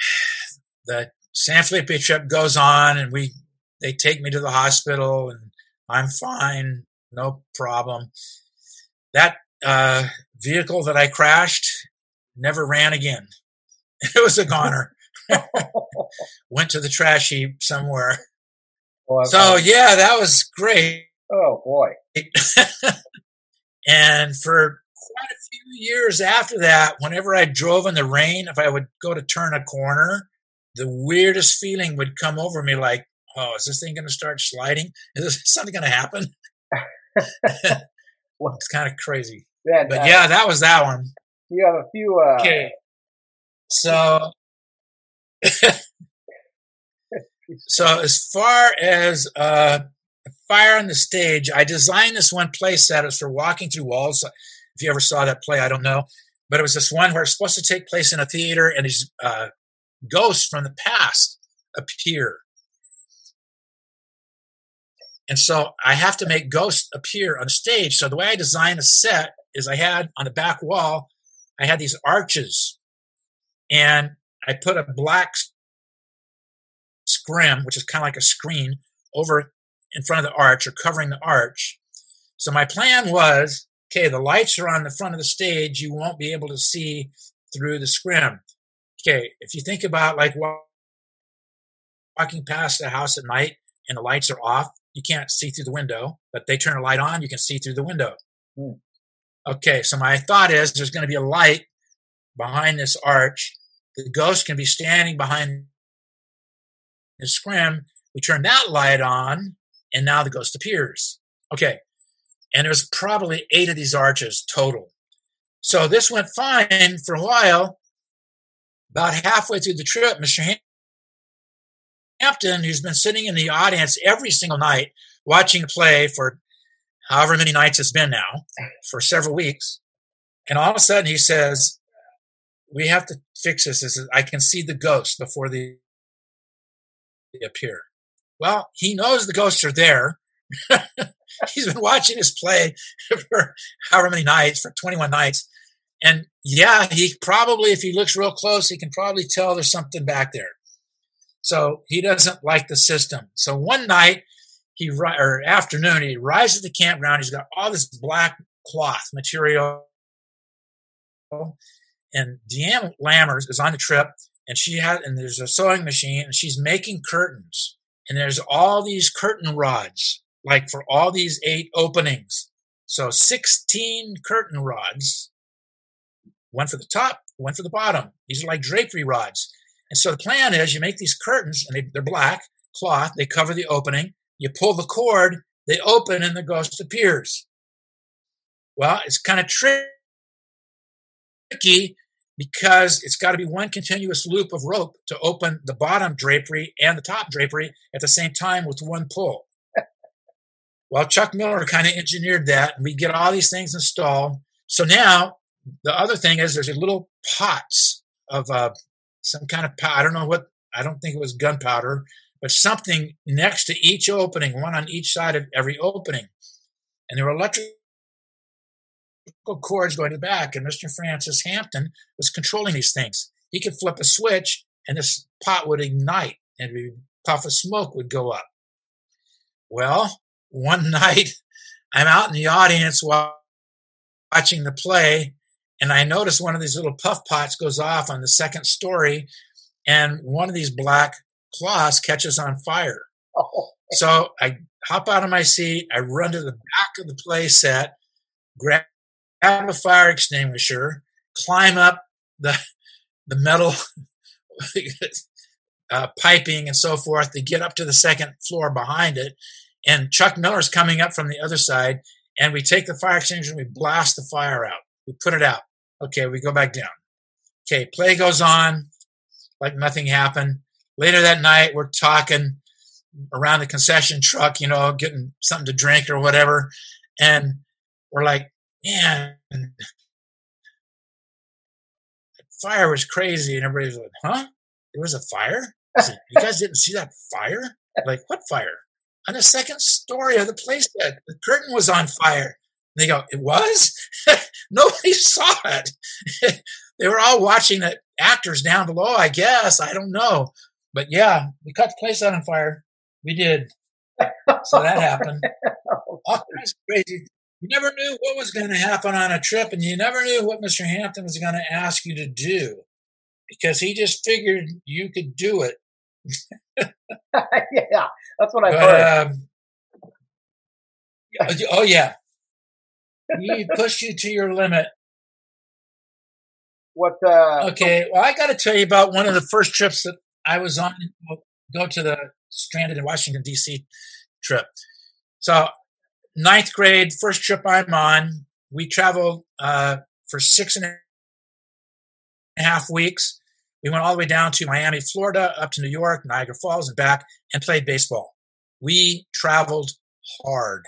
the San Felipe trip goes on and we, they take me to the hospital and I'm fine. No problem that uh, vehicle that I crashed never ran again. It was a goner. Went to the trash heap somewhere. Well, so yeah, that was great. Oh boy. and for quite a few years after that, whenever I drove in the rain, if I would go to turn a corner, the weirdest feeling would come over me like, oh, is this thing going to start sliding? Is something going to happen? It's kind of crazy. Yeah, But uh, yeah, that was that one. you have a few. Uh, Okay. So, so as far as uh, fire on the stage, I designed this one play set. It was for walking through walls. If you ever saw that play, I don't know, but it was this one where it's supposed to take place in a theater, and these uh, ghosts from the past appear. And so I have to make ghosts appear on stage. So the way I designed a set is I had on the back wall, I had these arches and I put a black scrim, which is kind of like a screen over in front of the arch or covering the arch. So my plan was, okay, the lights are on the front of the stage. You won't be able to see through the scrim. Okay. If you think about like walking past a house at night and the lights are off, you can't see through the window, but they turn a light on, you can see through the window. Hmm. Okay, so my thought is there's going to be a light behind this arch. The ghost can be standing behind the scrim. We turn that light on, and now the ghost appears. Okay, and there's probably eight of these arches total. So this went fine for a while. About halfway through the trip, Mr. Ham- Hampton, who's been sitting in the audience every single night watching the play for however many nights it's been now, for several weeks. And all of a sudden he says, We have to fix this. This is, I can see the ghosts before they appear. Well, he knows the ghosts are there. He's been watching his play for however many nights, for 21 nights. And yeah, he probably, if he looks real close, he can probably tell there's something back there. So he doesn't like the system. So one night, he or afternoon, he arrives at the campground. He's got all this black cloth material, and Deanne Lammers is on the trip, and she had and there's a sewing machine, and she's making curtains, and there's all these curtain rods, like for all these eight openings. So 16 curtain rods, one for the top, one for the bottom. These are like drapery rods. And so the plan is you make these curtains, and they, they're black cloth. They cover the opening. You pull the cord, they open, and the ghost appears. Well, it's kind of tricky because it's got to be one continuous loop of rope to open the bottom drapery and the top drapery at the same time with one pull. well, Chuck Miller kind of engineered that, and we get all these things installed. So now the other thing is there's a little pots of uh, some kind of. I don't know what. I don't think it was gunpowder, but something next to each opening, one on each side of every opening, and there were electrical cords going to the back. And Mr. Francis Hampton was controlling these things. He could flip a switch, and this pot would ignite, and a puff of smoke would go up. Well, one night, I'm out in the audience watching the play, and I notice one of these little puff pots goes off on the second story, and one of these black cloths catches on fire. Oh, So I hop out of my seat, I run to the back of the play set, grab a fire extinguisher, climb up the the metal uh, piping and so forth to get up to the second floor behind it. And Chuck Miller's coming up from the other side, and we take the fire extinguisher and we blast the fire out. We put it out. Okay, we go back down. Okay, play goes on like nothing happened. Later that night, we're talking around the concession truck, you know, getting something to drink or whatever. And we're like, man, fire was crazy. And everybody's like, huh? There was a fire? Said, you guys didn't see that fire? Like, what fire? On the second story of the place that the curtain was on fire. They go, it was? Nobody saw it. they were all watching the actors down below, I guess. I don't know. But yeah, we caught the place on fire. We did. So that happened. All kinds of crazy. You never knew what was going to happen on a trip, and you never knew what Mr. Hampton was going to ask you to do because he just figured you could do it. yeah, that's what I've But, heard. um, oh, yeah. He pushed you to your limit. what? Uh, Okay, well, I got to tell you about one of the first trips that I was on. Go to the stranded in Washington D.C. trip. So ninth grade, first trip I'm on, we traveled uh, for six and a half weeks. We went all the way down to Miami, Florida, up to New York, Niagara Falls, and back, and played baseball. We traveled hard.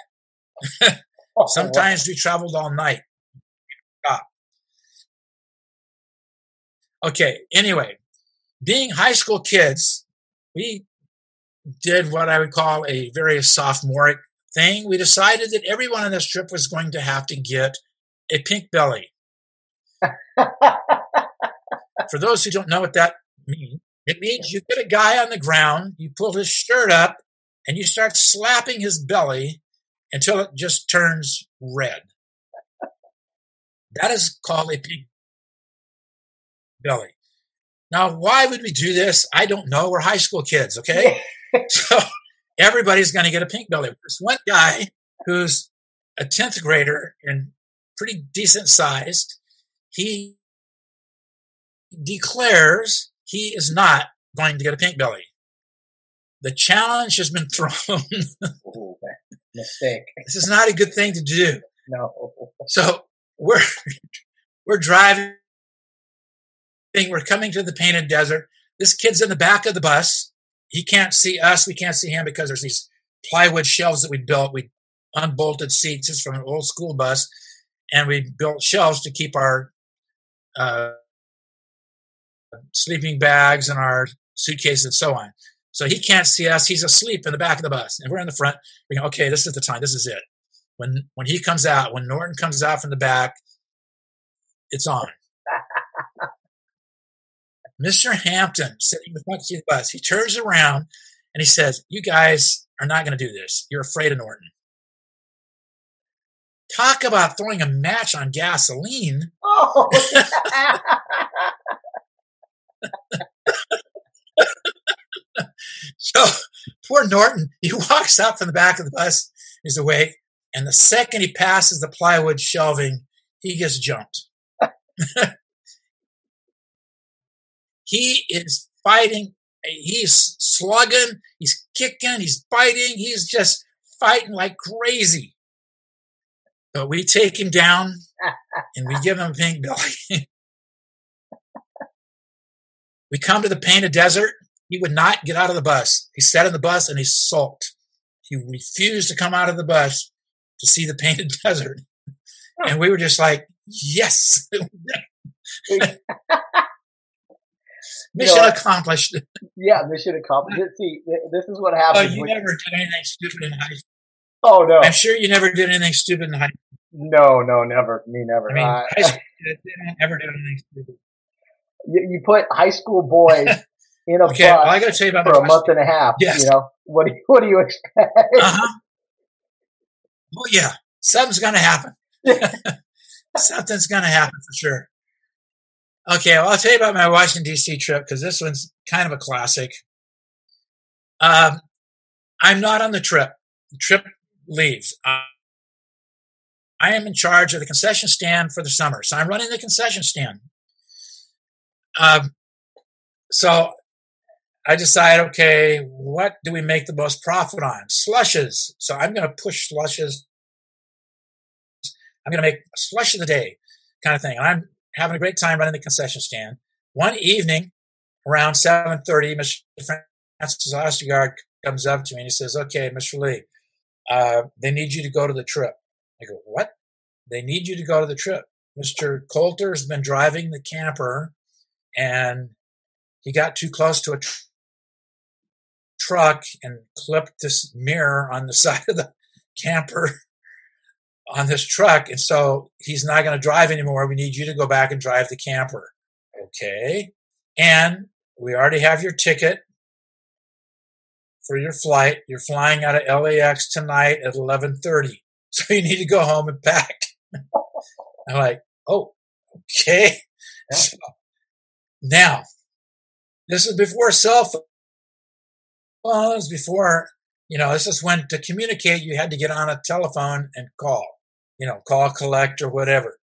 Oh, Sometimes we traveled all night. Stop. Okay, anyway, being high school kids, we did what I would call a very sophomoric thing. We decided that everyone on this trip was going to have to get a pink belly. For those who don't know what that means, it means you get a guy on the ground, you pull his shirt up, and you start slapping his belly until it just turns red. That is called a pink belly. Now, why would we do this? I don't know. We're high school kids, okay? so everybody's going to get a pink belly. There's one guy who's a 10th grader and pretty decent sized. He declares he is not going to get a pink belly. The challenge has been thrown. Mistake. This is not a good thing to do. No. So we're we're driving. We're coming to the painted desert. This kid's in the back of the bus. He can't see us. We can't see him because there's these plywood shelves that we built. We unbolted seats. It's from an old school bus, and we built shelves to keep our uh, sleeping bags and our suitcases and so on. So he can't see us. He's asleep in the back of the bus, and we're in the front. We go, okay, this is the time. This is it. When when he comes out, when Norton comes out from the back, it's on. Mr. Hampton sitting in the front seat of the bus. He turns around and he says, "You guys are not going to do this. You're afraid of Norton." Talk about throwing a match on gasoline. Oh. So poor Norton, he walks out from the back of the bus, he's awake, and the second he passes the plywood shelving, he gets jumped. he is fighting, he's slugging, he's kicking, he's biting, he's just fighting like crazy. But we take him down and we give him a pink belly. we come to the painted desert he would not get out of the bus. He sat in the bus and he sulked. He refused to come out of the bus to see the painted desert. And we were just like, yes. mission You know, accomplished. yeah, mission accomplished. See, this is what Oh, happens. you never did anything stupid in high school. oh no, I'm sure you never did anything stupid in high school. no, no, never. Me never. I mean, Uh, high school kids, they don't ever do anything stupid. you, you put high school boys in a Okay, well, I got to tell you about for a month and a half. Yes. You know what? Do you, what do you expect? Uh-huh. Well, yeah, something's going to happen. Something's going to happen for sure. Okay, well, I'll tell you about my Washington, D.C. trip because this one's kind of a classic. Um, I'm not on the trip. The trip leaves. Uh, I am in charge of the concession stand for the summer. So I'm running the concession stand. Um, so I decide, okay, what do we make the most profit on? Slushes. So I'm going to push slushes. I'm going to make a slush of the day kind of thing. And I'm having a great time running the concession stand. One evening around 7.30, Mr. Francis Ostergaard comes up to me and he says, okay, Mr. Lee, uh, they need you to go to the trip. I go, what? They need you to go to the trip. Mr. Coulter has been driving the camper and he got too close to a truck and clipped this mirror on the side of the camper on this truck. And so he's not going to drive anymore. We need you to go back and drive the camper. Okay. And we already have your ticket for your flight. You're flying out of LAX tonight at 1130. So you need to go home and pack. I'm like, oh, okay. So, now, this is before cell phones, before, you know, this is when to communicate, you had to get on a telephone and call, you know, call, collect, or whatever.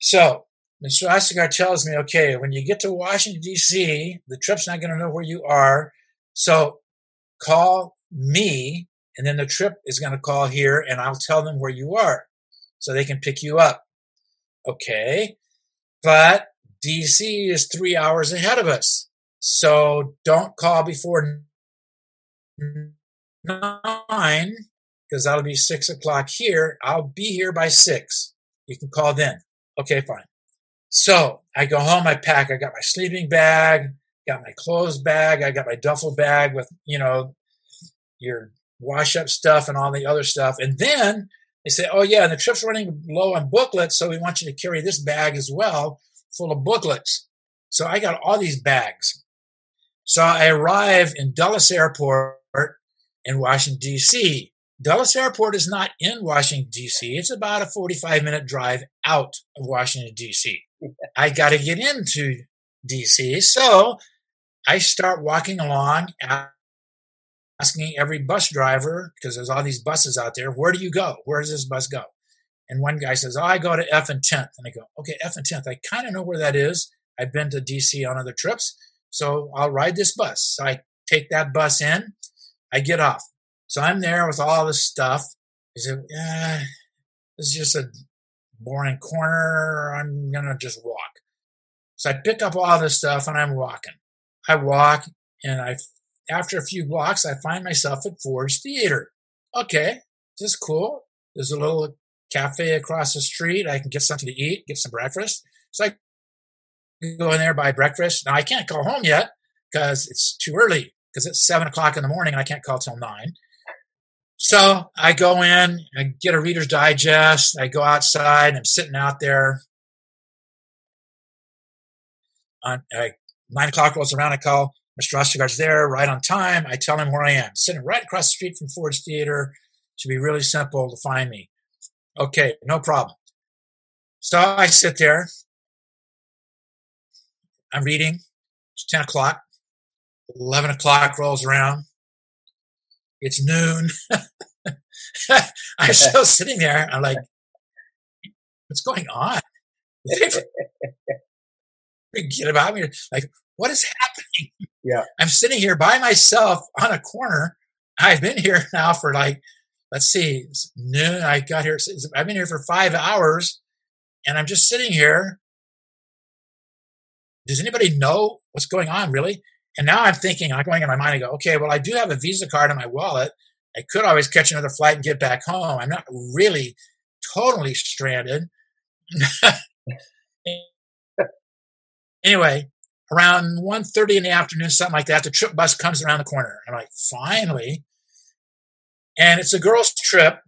So, Mr. Ostergaard tells me, okay, when you get to Washington, D.C., the trip's not going to know where you are. So call me and then the trip is going to call here and I'll tell them where you are so they can pick you up. Okay. But DC is three hours ahead of us. So don't call before nine because that'll be six o'clock here. I'll be here by six. You can call then. Okay, fine. So I go home, I pack, I got my sleeping bag, got my clothes bag, I got my duffel bag with, you know, your wash up stuff and all the other stuff. And then they say, oh, yeah, and the trip's running low on booklets, so we want you to carry this bag as well, full of booklets. So I got all these bags. So I arrive in Dulles Airport in Washington, D.C. Dulles Airport is not in Washington, D.C., it's about a 45 minute drive out of Washington, D.C. I got to get into D.C. So I start walking along, asking every bus driver, because there's all these buses out there, where do you go? Where does this bus go? And one guy says, Oh, I go to F and 10th. And I go, Okay, F and 10th. I kind of know where that is. I've been to DC on other trips. So I'll ride this bus. So I take that bus in. I get off. So I'm there with all this stuff. He said, Yeah, this is just a boring corner. I'm going to just walk. So I pick up all this stuff and I'm walking. I walk and I after a few blocks, I find myself at Ford's Theater. Okay, this is cool. There's a little cafe across the street. I can get something to eat, get some breakfast. So I go in there, buy breakfast. Now I can't go home yet because it's too early because it's seven o'clock in the morning and I can't call till nine. So I go in, I get a Reader's Digest. I go outside. I'm sitting out there. On, nine o'clock rolls around. I call Mr. Ostergaard's there right on time. I tell him where I am, sitting right across the street from Ford's Theater. Should be really simple to find me. Okay, no problem. So I sit there. I'm reading. It's 10 o'clock. 11 o'clock rolls around. It's noon. I'm still sitting there. I'm like, what's going on? Forget about me. Like, what is happening? Yeah. I'm sitting here by myself on a corner. I've been here now for like, let's see, noon. I got here. I've been here for five hours and I'm just sitting here. Does anybody know what's going on really? And now I'm thinking, I'm going in my mind, I go, okay, well, I do have a Visa card in my wallet. I could always catch another flight and get back home. I'm not really totally stranded. anyway, around 1.30 in the afternoon, something like that, the trip bus comes around the corner. I'm like, finally. And it's a girls' trip.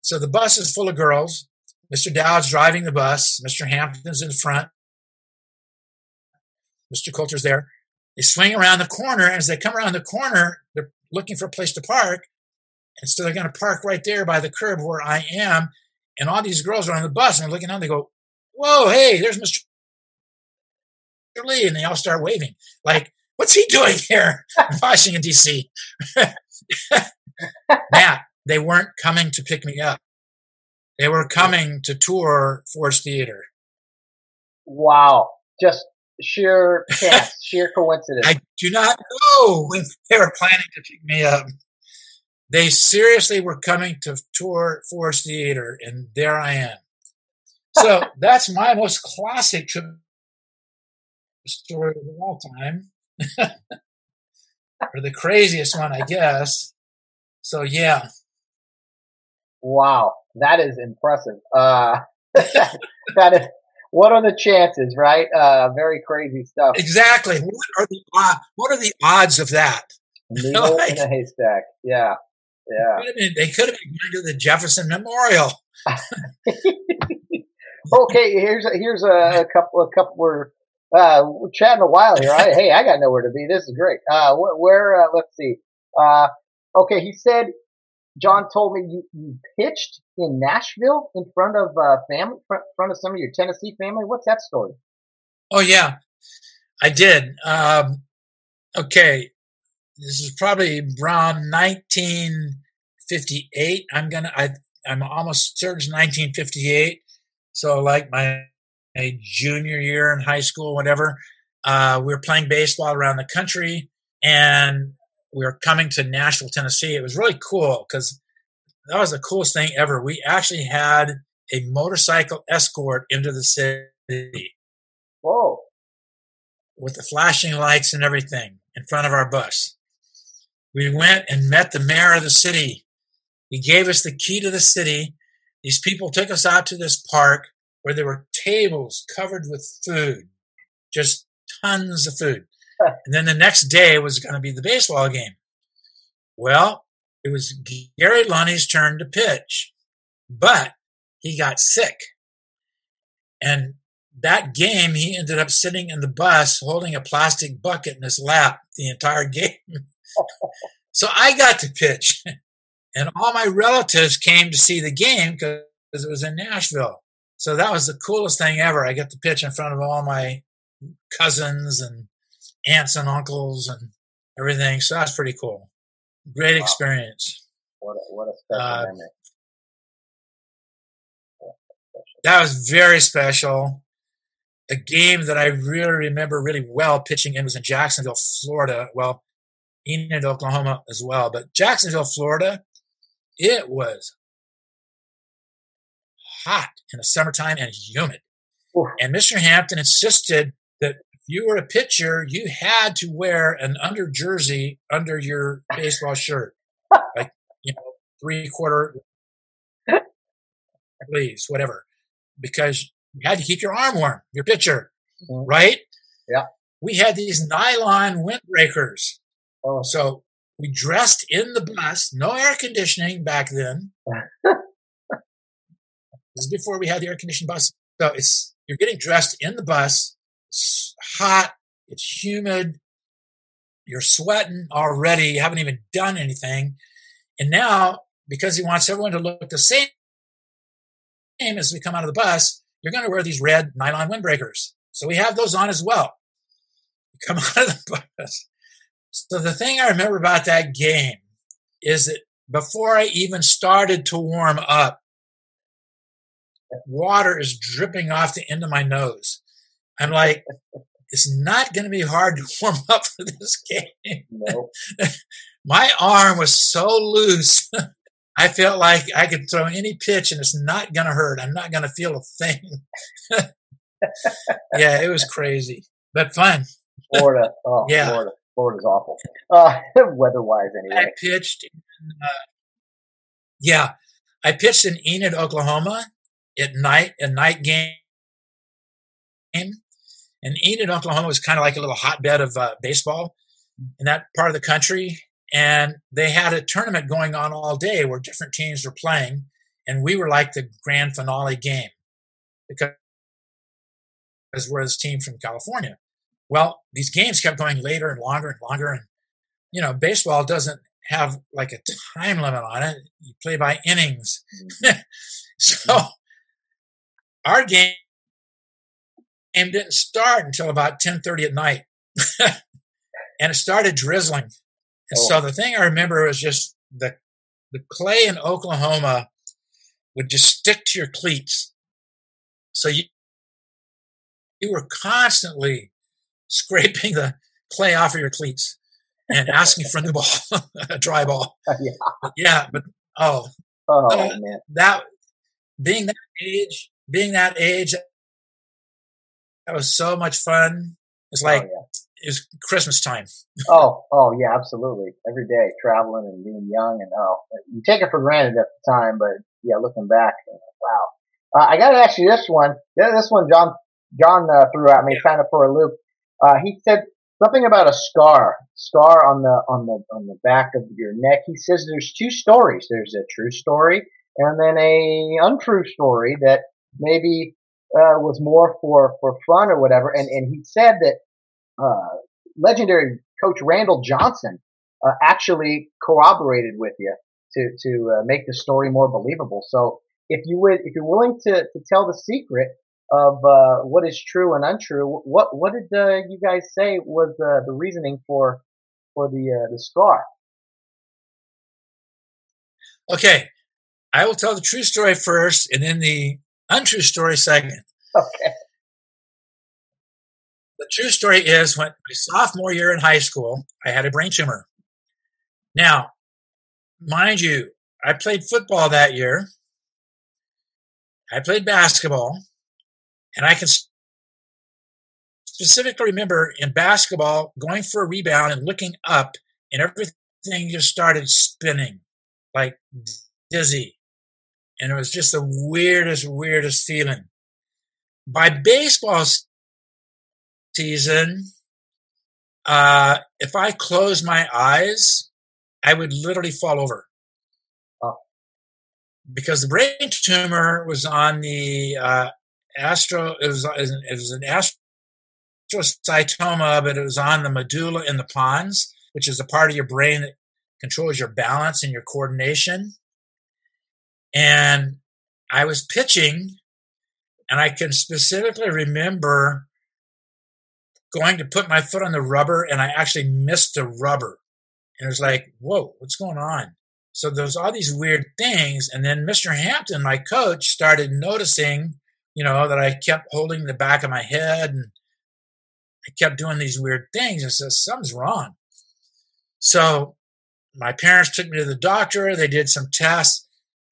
So the bus is full of girls. Mr. Dowd's driving the bus. Mr. Hampton's in front. Mr. Coulter's there. They swing around the corner. And as they come around the corner, they're looking for a place to park. And so they're going to park right there by the curb where I am. And all these girls are on the bus and they're looking down. They go, Whoa, hey, there's Mr. Lee, and they all start waving. Like, what's he doing here in Washington, D.C.? Matt, they weren't coming to pick me up. They were coming to tour Ford's Theater. Wow. Just sheer chance, sheer coincidence. I do not know when they were planning to pick me up. They seriously were coming to tour Ford's Theater, and there I am. So that's my most classic trip story of all time. or the craziest one, I guess. So yeah. Wow, that is impressive. Uh, that is, what are the chances, right? Uh, very crazy stuff. Exactly. What are the uh, what are the odds of that? Needle like, in a haystack. Yeah, yeah. They could have been going to the Jefferson Memorial. okay, here's a, here's a, a couple a couple. We're uh, we're chatting a while here. I, hey, I got nowhere to be. This is great. Uh, where, uh, let's see. Uh, okay, he said, John told me you, you pitched in Nashville in front of uh, family, front, front of some of your Tennessee family. What's that story? Oh yeah, I did. Um, okay, this is probably around 1958. I'm gonna, I, I'm almost certain 1958. So like my a junior year in high school, whatever. Uh, we were playing baseball around the country, and we were coming to Nashville, Tennessee. It was really cool because that was the coolest thing ever. We actually had a motorcycle escort into the city. Whoa. With the flashing lights and everything in front of our bus. We went and met the mayor of the city. He gave us the key to the city. These people took us out to this park where there were tables covered with food, just tons of food. And then the next day was going to be the baseball game. Well, it was Gary Lunny's turn to pitch, but he got sick. And that game, he ended up sitting in the bus holding a plastic bucket in his lap the entire game. so I got to pitch. And all my relatives came to see the game because it was in Nashville. So that was the coolest thing ever. I got to pitch in front of all my cousins and aunts and uncles and everything. So that's pretty cool. Great wow. experience. What a, what a special uh, memory. That was very special. A game that I really remember really well pitching in was in Jacksonville, Florida. Well, Enid, Oklahoma as well. But Jacksonville, Florida, it was hot in the summertime and humid. Ooh. And Mr. Hampton insisted you were a pitcher, you had to wear an under jersey under your baseball shirt, like you know, three quarter sleeves, whatever, because you had to keep your arm warm, your pitcher, mm-hmm. right? Yeah. We had these nylon windbreakers. Oh. So we dressed in the bus, no air conditioning back then. this is before we had the air conditioned bus. So it's you're getting dressed in the bus. It's hot. It's humid. You're sweating already. You haven't even done anything. And now, because he wants everyone to look the same as we come out of the bus, you're going to wear these red nylon windbreakers. So we have those on as well. come out of the bus. So the thing I remember about that game is that before I even started to warm up, water is dripping off the end of my nose. I'm like, it's not going to be hard to warm up for this game. No. my arm was so loose. I felt like I could throw any pitch and it's not going to hurt. I'm not going to feel a thing. yeah, it was crazy, but fun. Florida. Oh, yeah. Florida. Florida's awful, uh, weather-wise. Anyway, I pitched. In, uh, yeah, I pitched in Enid, Oklahoma, at night, a night game. And Enid, Oklahoma, was kind of like a little hotbed of uh, baseball in that part of the country. And they had a tournament going on all day where different teams were playing, and we were like the grand finale game because we're this team from California. Well, these games kept going later and longer and longer. And, you know, baseball doesn't have like a time limit on it. You play by innings. Mm-hmm. so our game didn't start until about 1030 at night. and it started drizzling. And oh. so the thing I remember was just the, the clay in Oklahoma would just stick to your cleats. So you, you were constantly scraping the clay off of your cleats and asking for a new ball, a dry ball. Yeah. But yeah, but oh, oh uh, man. that being that age, being that age, that was so much fun. It's like oh, yeah. it was Christmas time. oh, oh yeah, absolutely. Every day traveling and being young and oh, you take it for granted at the time, but yeah, looking back, wow. Uh, I got to ask you this one. This one, John, John uh, threw at me, yeah. kind of for a loop. Uh, he said something about a scar, scar on the on the on the back of your neck. He says there's two stories. There's a true story and then a untrue story that maybe uh, was more for for fun or whatever. And and he said that uh, legendary coach Randall Johnson uh, actually corroborated with you to to uh, make the story more believable. So if you would, if you're willing to to tell the secret, of uh, what is true and untrue. What what did uh, you guys say was the reasoning for for the the scar? Okay, I will tell the true story first, and then the untrue story second. Okay. The true story is when my sophomore year in high school, I had a brain tumor, Now, mind you, I played football that year. I played basketball, and I can specifically remember in basketball going for a rebound and looking up, and everything just started spinning like dizzy. And it was just the weirdest, weirdest feeling. By baseball season, uh, if I closed my eyes, I would literally fall over. Oh. Because the brain tumor was on the uh, astro, it was, it was an astrocytoma, but it was on the medulla in the pons, which is a part of your brain that controls your balance and your coordination. And I was pitching, and I can specifically remember going to put my foot on the rubber, and I actually missed the rubber. And it was like, whoa, what's going on? So there's all these weird things. And then Mr. Hampton, my coach, started noticing, you know, that I kept holding the back of my head and I kept doing these weird things and says, something's wrong. So my parents took me to the doctor. They did some tests.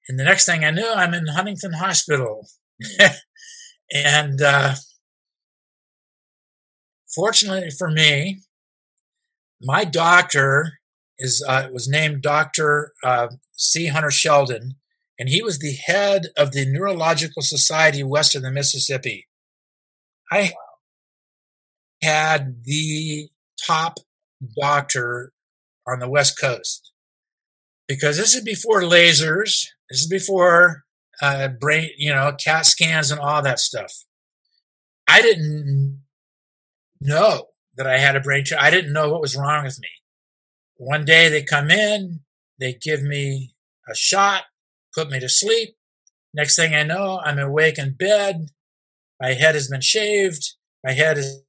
And the next thing I knew, I'm in Huntington Hospital. and uh, fortunately for me, my doctor is uh, was named Doctor uh, C. Hunter Shelden, and he was the head of the Neurological Society west of the Mississippi. I had the top doctor on the West Coast because this is before lasers. This is before uh, brain, you know, CAT scans and all that stuff. I didn't know that I had a brain tumor. I didn't know what was wrong with me. One day they come in, they give me a shot, put me to sleep. Next thing I know, I'm awake in bed. My head has been shaved. My head is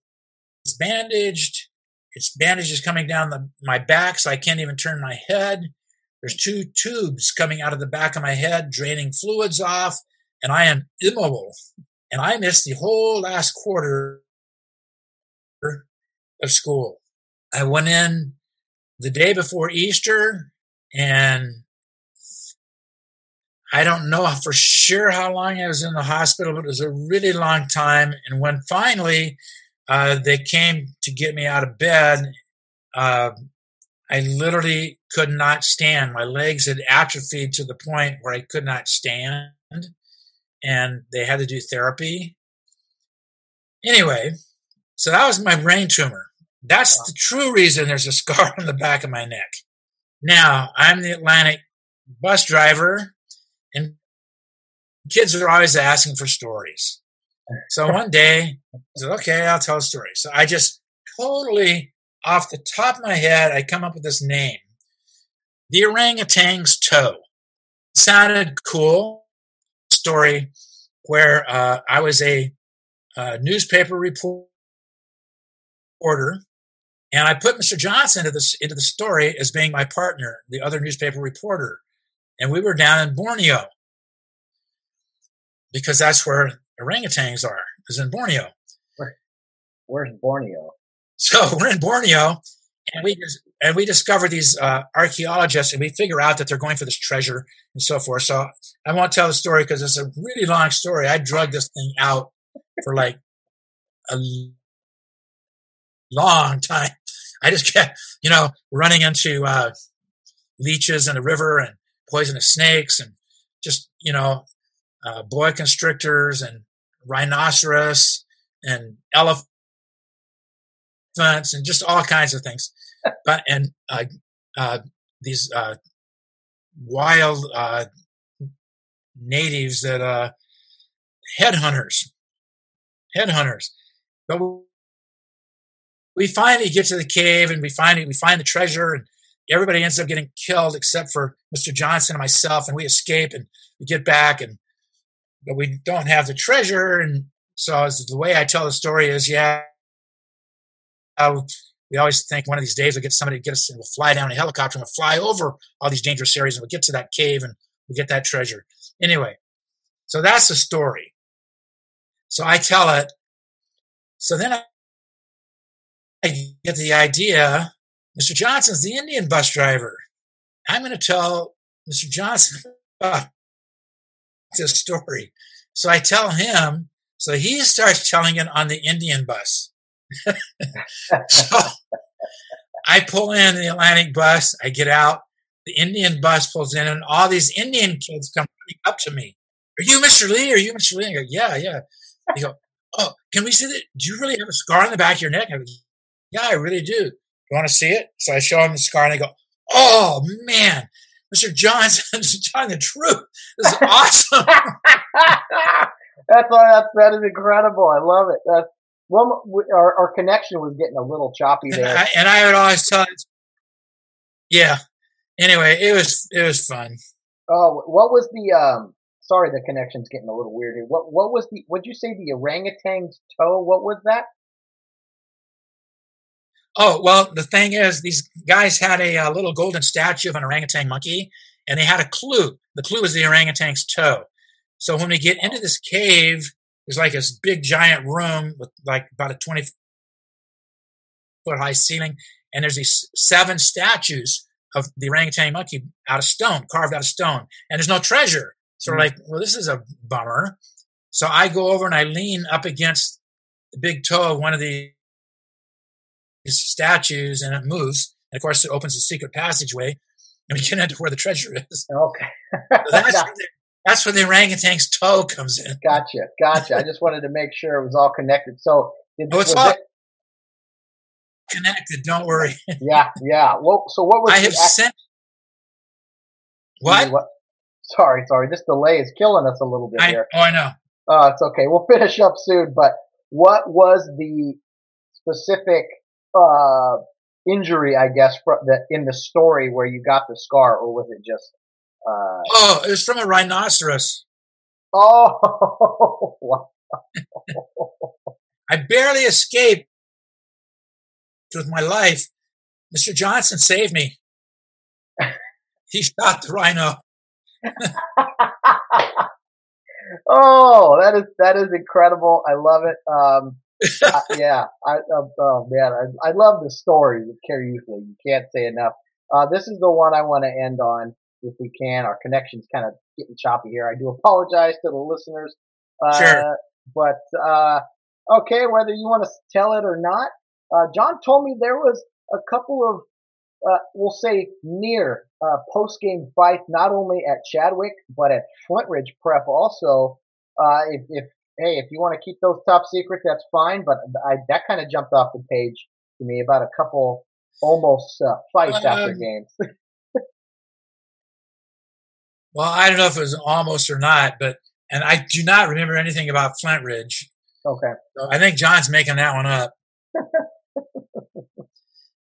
bandaged. Its bandage is coming down the, my back, so I can't even turn my head. There's two tubes coming out of the back of my head, draining fluids off, and I am immobile. And I missed the whole last quarter of school. I went in the day before Easter, and I don't know for sure how long I was in the hospital, but it was a really long time. And when finally uh, they came to get me out of bed, uh, I literally could not stand. My legs had atrophied to the point where I could not stand, and they had to do therapy. Anyway, so that was my brain tumor. That's the true reason there's a scar on the back of my neck. Now, I'm the Atlantic bus driver, and kids are always asking for stories. So one day, I said, okay, I'll tell a story. So I just totally off the top of my head, I come up with this name. The orangutan's toe. sounded cool. Story where uh, I was a, a newspaper reporter, and I put Mr. Johnson into into the story as being my partner, the other newspaper reporter. And we were down in Borneo because that's where orangutans are, is in Borneo. Where, where's Borneo? So we're in Borneo, and we and we discover these uh, archaeologists, and we figure out that they're going for this treasure and so forth. So I won't tell the story because it's a really long story. I drug this thing out for like a long time. I just kept, you know, running into uh, leeches in the river and poisonous snakes and just, you know, uh, boa constrictors and rhinoceros and elephant and just all kinds of things. but and uh, uh, these uh, wild uh, natives that uh, headhunters, headhunters. But we finally get to the cave and we find we find the treasure and everybody ends up getting killed except for Mr. Johnson and myself and we escape and we get back and but we don't have the treasure and so the way I tell the story is yeah uh, we always think one of these days we'll get somebody to get us and we'll fly down a helicopter and we'll fly over all these dangerous areas and we'll get to that cave and we'll get that treasure. Anyway, so that's the story. So I tell it. So then I, I get the idea Mr. Johnson's the Indian bus driver. I'm going to tell Mr. Johnson about this story. So I tell him, so he starts telling it on the Indian bus. so I pull in the Atlantic bus, I get out, the Indian bus pulls in, and all these Indian kids come running up to me. Are you Mr. Lee? Are you Mr. Lee? I go, yeah, yeah. They go, oh, can we see that? Do you really have a scar on the back of your neck? I go, yeah, I really do. You want to see it? So I show them the scar, and they go, oh man, Mr. Johnson, telling the truth. This is awesome. that's that's that is incredible. I love it. That's well, our, our connection was getting a little choppy there. And I, and I would always tell, yeah. Anyway, it was it was fun. Oh, what was the um? Sorry, the connection's getting a little weird here. What what was the? Would you say the orangutan's toe? What was that? Oh well, the thing is, these guys had a, a little golden statue of an orangutan monkey, and they had a clue. The clue was the orangutan's toe. So when we get into this cave, there's like this big giant room with like about a 20 foot high ceiling, and there's these seven statues of the orangutan monkey out of stone, carved out of stone, and there's no treasure. So we're mm-hmm. like, well, this is a bummer. So I go over and I lean up against the big toe of one of the statues and it moves. And of course, it opens a secret passageway and we get into where the treasure is. Okay. so that's, that's where the orangutan's toe comes in. Gotcha. Gotcha. I just wanted to make sure it was all connected. So, it, oh, it's all it, connected. Don't worry. yeah. Yeah. Well, so what was I have sent. What? what? Sorry, sorry. This delay is killing us a little bit I, here. Oh, I know. Uh, it's okay. We'll finish up soon. But what was the specific uh, injury, I guess, that in the story where you got the scar, or was it just? Uh, oh, it was from a rhinoceros. Oh, I barely escaped with my life. Mr. Johnson saved me. he shot the rhino. oh, that is that is incredible. I love it. Um, uh, yeah, I, uh, oh man, I, I love the story with Kare Youth League. You can't say enough. Uh, this is the one I want to end on if we can. Our connection's kind of getting choppy here. I do apologize to the listeners. Uh, sure. But, uh, okay, whether you want to tell it or not, uh, John told me there was a couple of, uh, we'll say near, uh, post game fights, not only at Chadwick, but at Flintridge Prep also. Uh, if, if hey, if you want to keep those top secret, that's fine. But I, that kind of jumped off the page to me about a couple almost uh, fights uh, after games. well, I don't know if it was almost or not, but and I do not remember anything about Flintridge. Okay. So I think John's making that one up.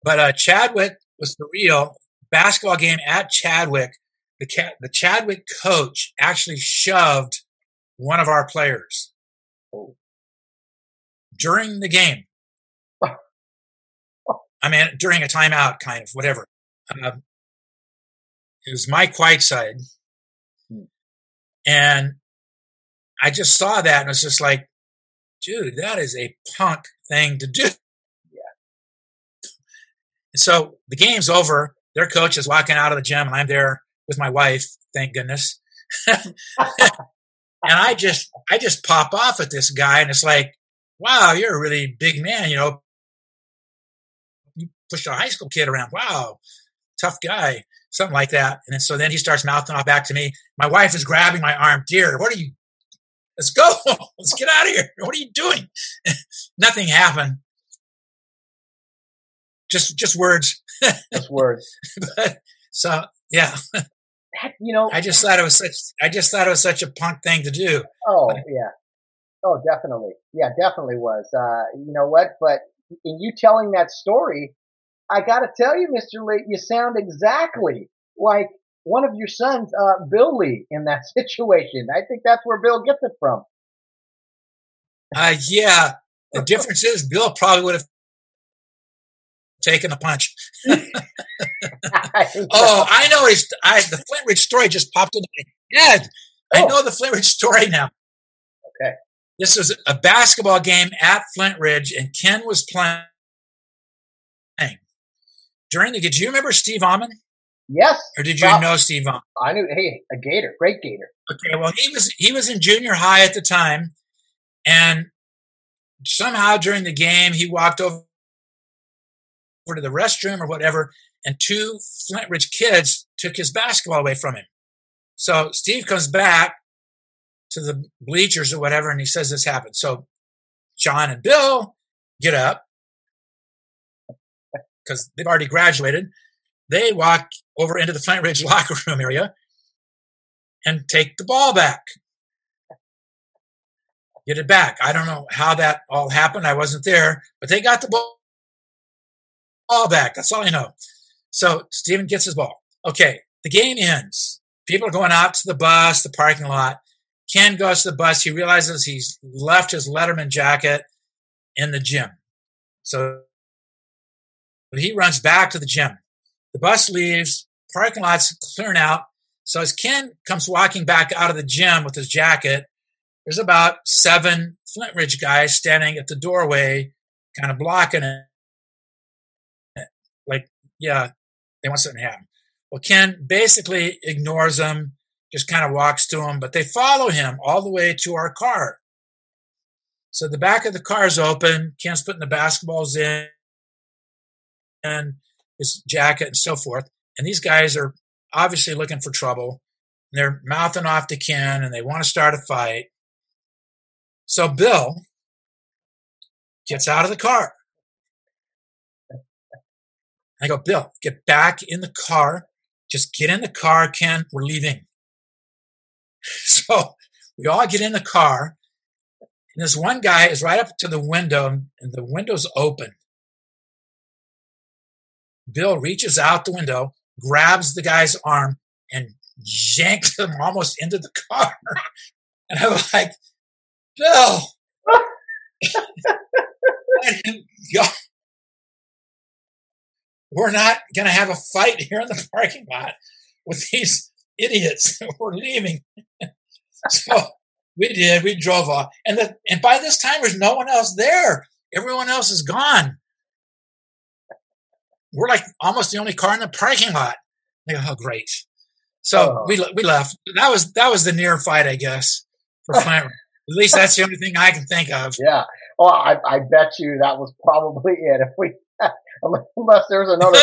but uh, Chadwick was the real basketball game at Chadwick. The, the Chadwick coach actually shoved one of our players during the game. I mean, during a timeout, kind of, whatever. Uh, it was Mike Whiteside. And I just saw that and was just like, dude, that is a punk thing to do. Yeah. so the game's over. Their coach is walking out of the gym and I'm there with my wife, thank goodness. and I just I just pop off at this guy, and it's like, wow, you're a really big man, you know. You push a high school kid around. Wow, tough guy, something like that. And so then he starts mouthing off back to me. My wife is grabbing my arm. Dear, what are you? Let's go. Let's get out of here. What are you doing? Nothing happened. Just just words. just words. but, so yeah you know, I just thought it was such. I just thought it was such a punk thing to do. Oh yeah, oh definitely, yeah, definitely was. Uh, you know what? But in you telling that story, I got to tell you, Mister Lee, you sound exactly like one of your sons, uh, Bill Lee, in that situation. I think that's where Bill gets it from. Uh, yeah. The difference is Bill probably would have taken a punch. oh, I know his. I, the Flintridge story just popped into my head. Oh. I know the Flintridge story now. Okay. This was a basketball game at Flintridge, and Ken was playing. During the, game, do you remember Steve Almond? Yes. Or did you Well, know Steve Vaughn? I knew. Hey, a Gator, great Gator. Okay, well he was he was in junior high at the time, and somehow during the game he walked over over to the restroom or whatever, and two Flintridge kids took his basketball away from him. So Steve comes back to the bleachers or whatever, and he says this happened. So John and Bill get up because they've already graduated. They walk over into the Flintridge locker room area and take the ball back. Get it back. I don't know how that all happened. I wasn't there, but they got the ball back. That's all I know. So Steven gets his ball. Okay, the game ends. People are going out to the bus, the parking lot. Ken goes to the bus. He realizes he's left his Letterman jacket in the gym. So he runs back to the gym. The bus leaves, parking lot's clearing out. So as Ken comes walking back out of the gym with his jacket, there's about seven Flintridge guys standing at the doorway, kind of blocking it. Like, yeah, they want something to happen. Well, Ken basically ignores them, just kind of walks to them, but they follow him all the way to our car. So the back of the car is open. Ken's putting the basketballs in and his jacket and so forth. And these guys are obviously looking for trouble. And they're mouthing off to Ken and they want to start a fight. So Bill gets out of the car. I go, Bill, get back in the car. Just get in the car, Ken. We're leaving. So we all get in the car. And this one guy is right up to the window, and the window's open. Bill reaches out the window, grabs the guy's arm, and yanks him almost into the car. And I'm like, Bill. We're not going to have a fight here in the parking lot with these idiots. We're leaving. so we did. We drove off, and the, and by this time, there's no one else there. Everyone else is gone. We're like almost the only car in the parking lot. I go, oh, great. So Oh. we we left. That was that was the near fight, I guess, for Flint. At least that's the only thing I can think of. Yeah. Well, I, I bet you that was probably it. If we, unless there's another,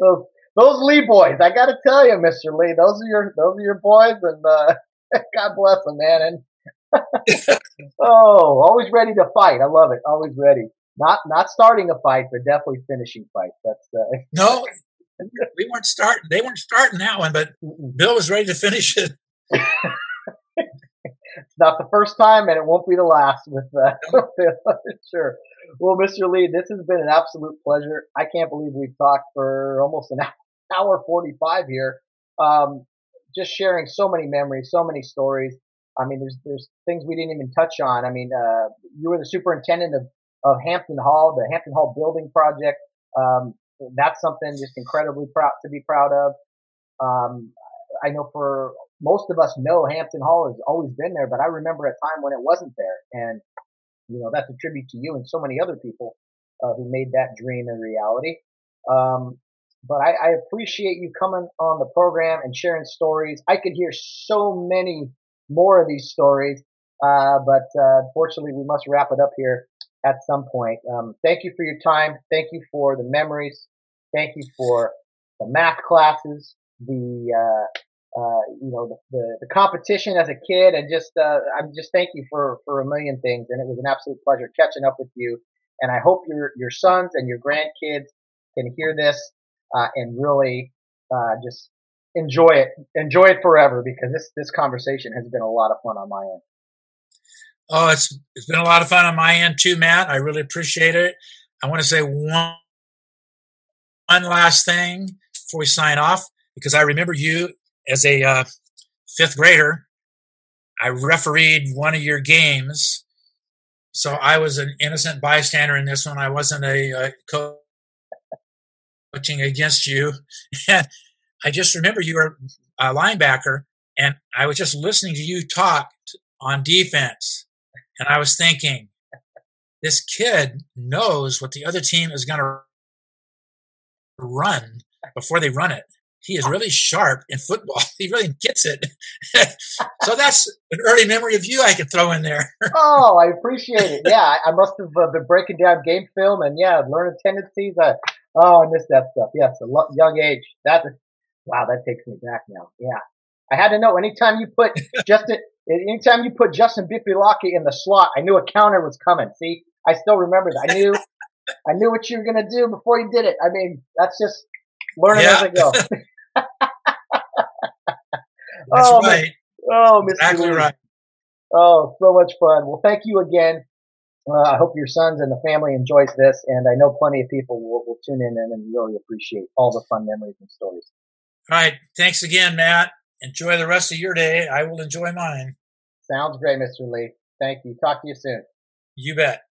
those, those Lee boys, I got to tell you, Mister Lee, those are your those are your boys, and uh, God bless them, man. And oh, always ready to fight. I love it. Always ready. Not not starting a fight, but definitely finishing fights. That's uh, No, we weren't starting. They weren't starting that one, but Bill was ready to finish it. it's not the first time, and it won't be the last with uh, sure. Well, Mr. Lee, this has been an absolute pleasure. I can't believe we've talked for almost an hour forty-five here. Um, just sharing so many memories, so many stories. I mean, there's there's things we didn't even touch on. I mean, uh, you were the superintendent of of Hampton Hall, the Hampton Hall Building Project. Um, that's something just incredibly proud to be proud of. Um, I know for most of us know Hampton Hall has always been there, but I remember a time when it wasn't there, and you know that's a tribute to you and so many other people uh, who made that dream a reality. Um, but I, I appreciate you coming on the program and sharing stories. I could hear so many more of these stories, uh, but uh, unfortunately, we must wrap it up here at some point. Um, thank you for your time. Thank you for the memories. Thank you for the math classes, the uh, uh, you know the, the, the competition as a kid, and just uh, I'm just thank you for for a million things. And it was an absolute pleasure catching up with you. And I hope your your sons and your grandkids can hear this uh, and really uh, just enjoy it, enjoy it forever because this this conversation has been a lot of fun on my end. Oh, it's it's been a lot of fun on my end too, Matt. I really appreciate it. I want to say one one last thing before we sign off because I remember you as a uh, fifth grader. I refereed one of your games, so I was an innocent bystander in this one. I wasn't a, uh co- coaching against you, and I just remember you were a linebacker, and I was just listening to you talk on defense, and I was thinking, this kid knows what the other team is going to run before they run it. he is really sharp in football. He really gets it. so that's an early memory of you I could throw in there. oh, I appreciate it. Yeah, I, must have uh, been breaking down game film and yeah, learning tendencies. Oh, I missed that stuff. Yes, a lo- young age. That wow, that takes me back now. Yeah, I had to know anytime you put Justin, anytime you put Justin Bipilaki in the slot, I knew a counter was coming. See, I still remember that. I knew, I knew what you were gonna do before you did it. I mean, that's just learning Yeah. as I go. That's oh, right. oh, Mr. Exactly Lee. right. Oh, so much fun. Well, thank you again. Uh, I hope your sons and the family enjoys this, and I know plenty of people will, will tune in and really appreciate all the fun memories and stories. All right. Thanks again, Matt. Enjoy the rest of your day. I will enjoy mine. Sounds great, Mr. Lee. Thank you. Talk to you soon. You bet.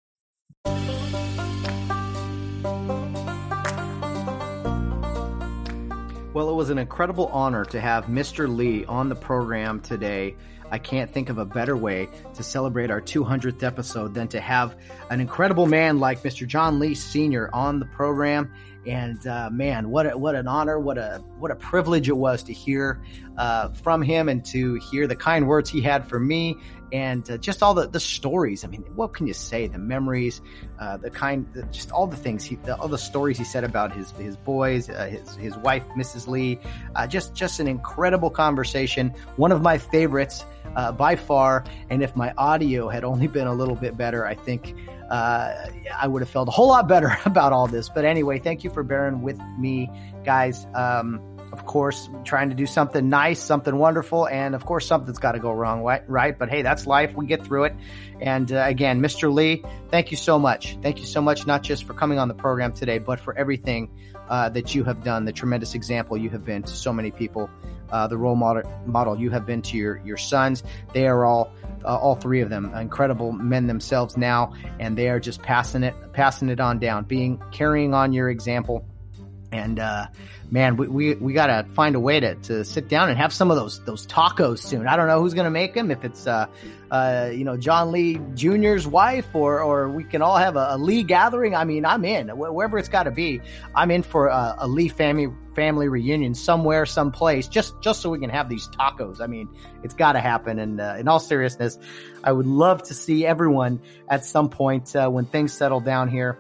Well, it was an incredible honor to have Mr. Lee on the program today. I can't think of a better way to celebrate our 200th episode than to have an incredible man like Mr. John Lee Sr. on the program. And uh, man, what a, what an honor, what a what a privilege it was to hear uh, from him and to hear the kind words he had for me and uh, just all the, the stories. I mean, what can you say? The memories, uh, the kind, the, just all the things, he, the, all the stories he said about his his boys, uh, his his wife, Mrs. Lee. Uh, just just an incredible conversation. One of my favorites uh, by far. And if my audio had only been a little bit better, I think uh, I would have felt a whole lot better about all this. But anyway, thank you for bearing with me, guys. Um, of course, trying to do something nice, something wonderful, and of course, something's got to go wrong, right? But hey, that's life. We get through it. And uh, again, Mr. Lee, thank you so much. Thank you so much, not just for coming on the program today, but for everything uh, that you have done, the tremendous example you have been to so many people, uh, the role model, model you have been to your, your sons. They are all, uh, all three of them, incredible men themselves now, and they are just passing it, passing it on down, being, carrying on your example. And, uh, man, we, we, we got to find a way to, to sit down and have some of those those tacos soon. I don't know who's going to make them. If it's uh, uh, you know John Lee Jr.'s wife, or or we can all have a, a Lee gathering. I mean, I'm in wherever it's got to be. I'm in for a, a Lee family family reunion somewhere, someplace, just just so we can have these tacos. I mean, it's got to happen. And uh, in all seriousness, I would love to see everyone at some point uh, when things settle down here.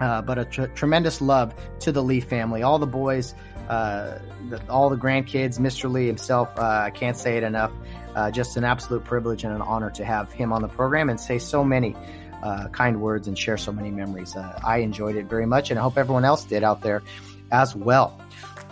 Uh, but a tr- tremendous love to the Lee family, all the boys, uh, the, all the grandkids, Mr. Lee himself. Uh, I can't say it enough. Uh, just an absolute privilege and an honor to have him on the program and say so many uh, kind words and share so many memories. Uh, I enjoyed it very much, and I hope everyone else did out there as well.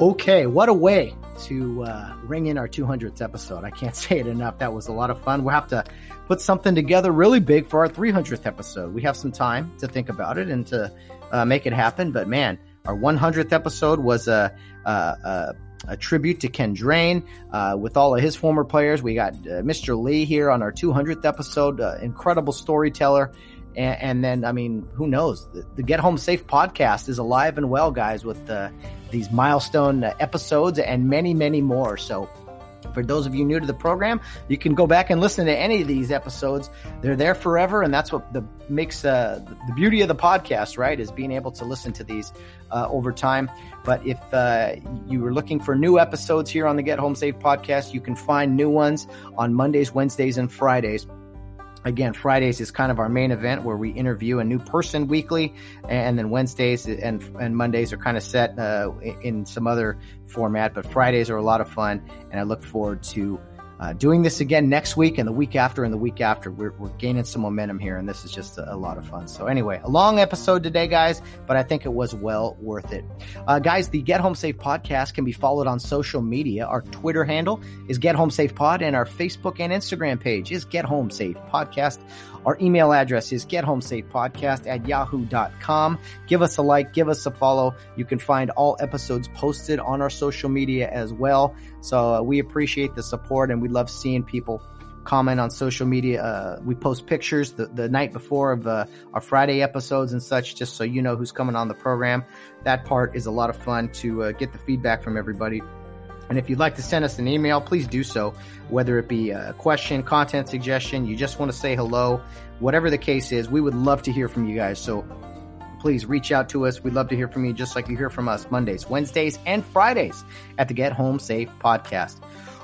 Okay, what a way to uh, ring in our 200th episode. I can't say it enough. That was a lot of fun. We'll have to put something together really big for our 300th episode. We have some time to think about it and to uh, make it happen. But man, our 100th episode was a, a, a, a tribute to Ken Drain uh, with all of his former players. We got uh, Mr. Lee here on our 200th episode, uh, incredible storyteller. And, and, then, I mean, who knows? The, the, Get Home Safe podcast is alive and well, guys, with uh, these milestone episodes and many, many more. So, for those of you new to the program, you can go back and listen to any of these episodes. They're there forever, and that's what the makes uh, the beauty of the podcast, right? Is being able to listen to these uh, over time. But if uh, you are looking for new episodes here on the Get Home Safe podcast, you can find new ones on Mondays, Wednesdays, and Fridays again fridays is kind of our main event where we interview a new person weekly and then wednesdays and, and mondays are kind of set uh, in some other format but fridays are a lot of fun and i look forward to uh, doing this again next week and the week after and the week after. We're, we're gaining some momentum here and this is just a, a, lot of fun. So anyway a long episode today guys but i think it was well worth it. Uh, guys the get home safe podcast can be followed on social media. Our twitter handle is get home safe pod and our facebook and instagram page is get home safe podcast our email address is gethomesafepodcast at yahoo.com. Give us a like, give us a follow. You can find all episodes posted on our social media as well. So uh, we appreciate the support and we love seeing people comment on social media. Uh, we post pictures the, the night before of uh, our Friday episodes and such, just so you know who's coming on the program. That part is a lot of fun to uh, get the feedback from everybody. And if you'd like to send us an email, please do so, whether it be a question, content suggestion, you just want to say hello, whatever the case is, we would love to hear from you guys. So please reach out to us. We'd love to hear from you, just like you hear from us Mondays, Wednesdays, and Fridays at the Get Home Safe podcast.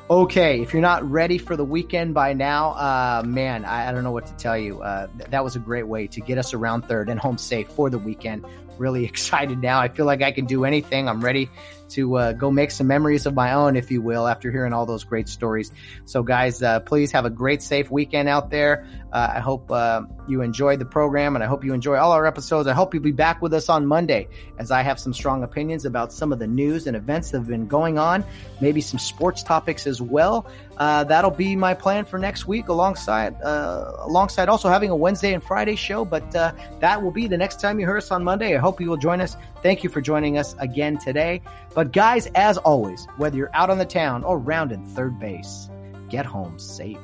Okay, if you're not ready for the weekend by now, uh, man, I, I, don't know what to tell you. Uh, th- that was a great way to get us around third and home safe for the weekend. Really excited now. I feel like I can do anything. I'm ready to uh, go make some memories of my own, if you will, after hearing all those great stories. So, guys, uh, please have a great, safe weekend out there. Uh, I hope uh, you enjoyed the program and I hope you enjoy all our episodes. I hope you'll be back with us on Monday as I have some strong opinions about some of the news and events that have been going on, maybe some sports topics as well. Uh, that'll be my plan for next week alongside uh, alongside also having a Wednesday and Friday show, but that will be the next time you hear us on Monday. I hope you will join us. Thank you for joining us again today. But guys, as always, whether you're out on the town or rounding third base, get home safe.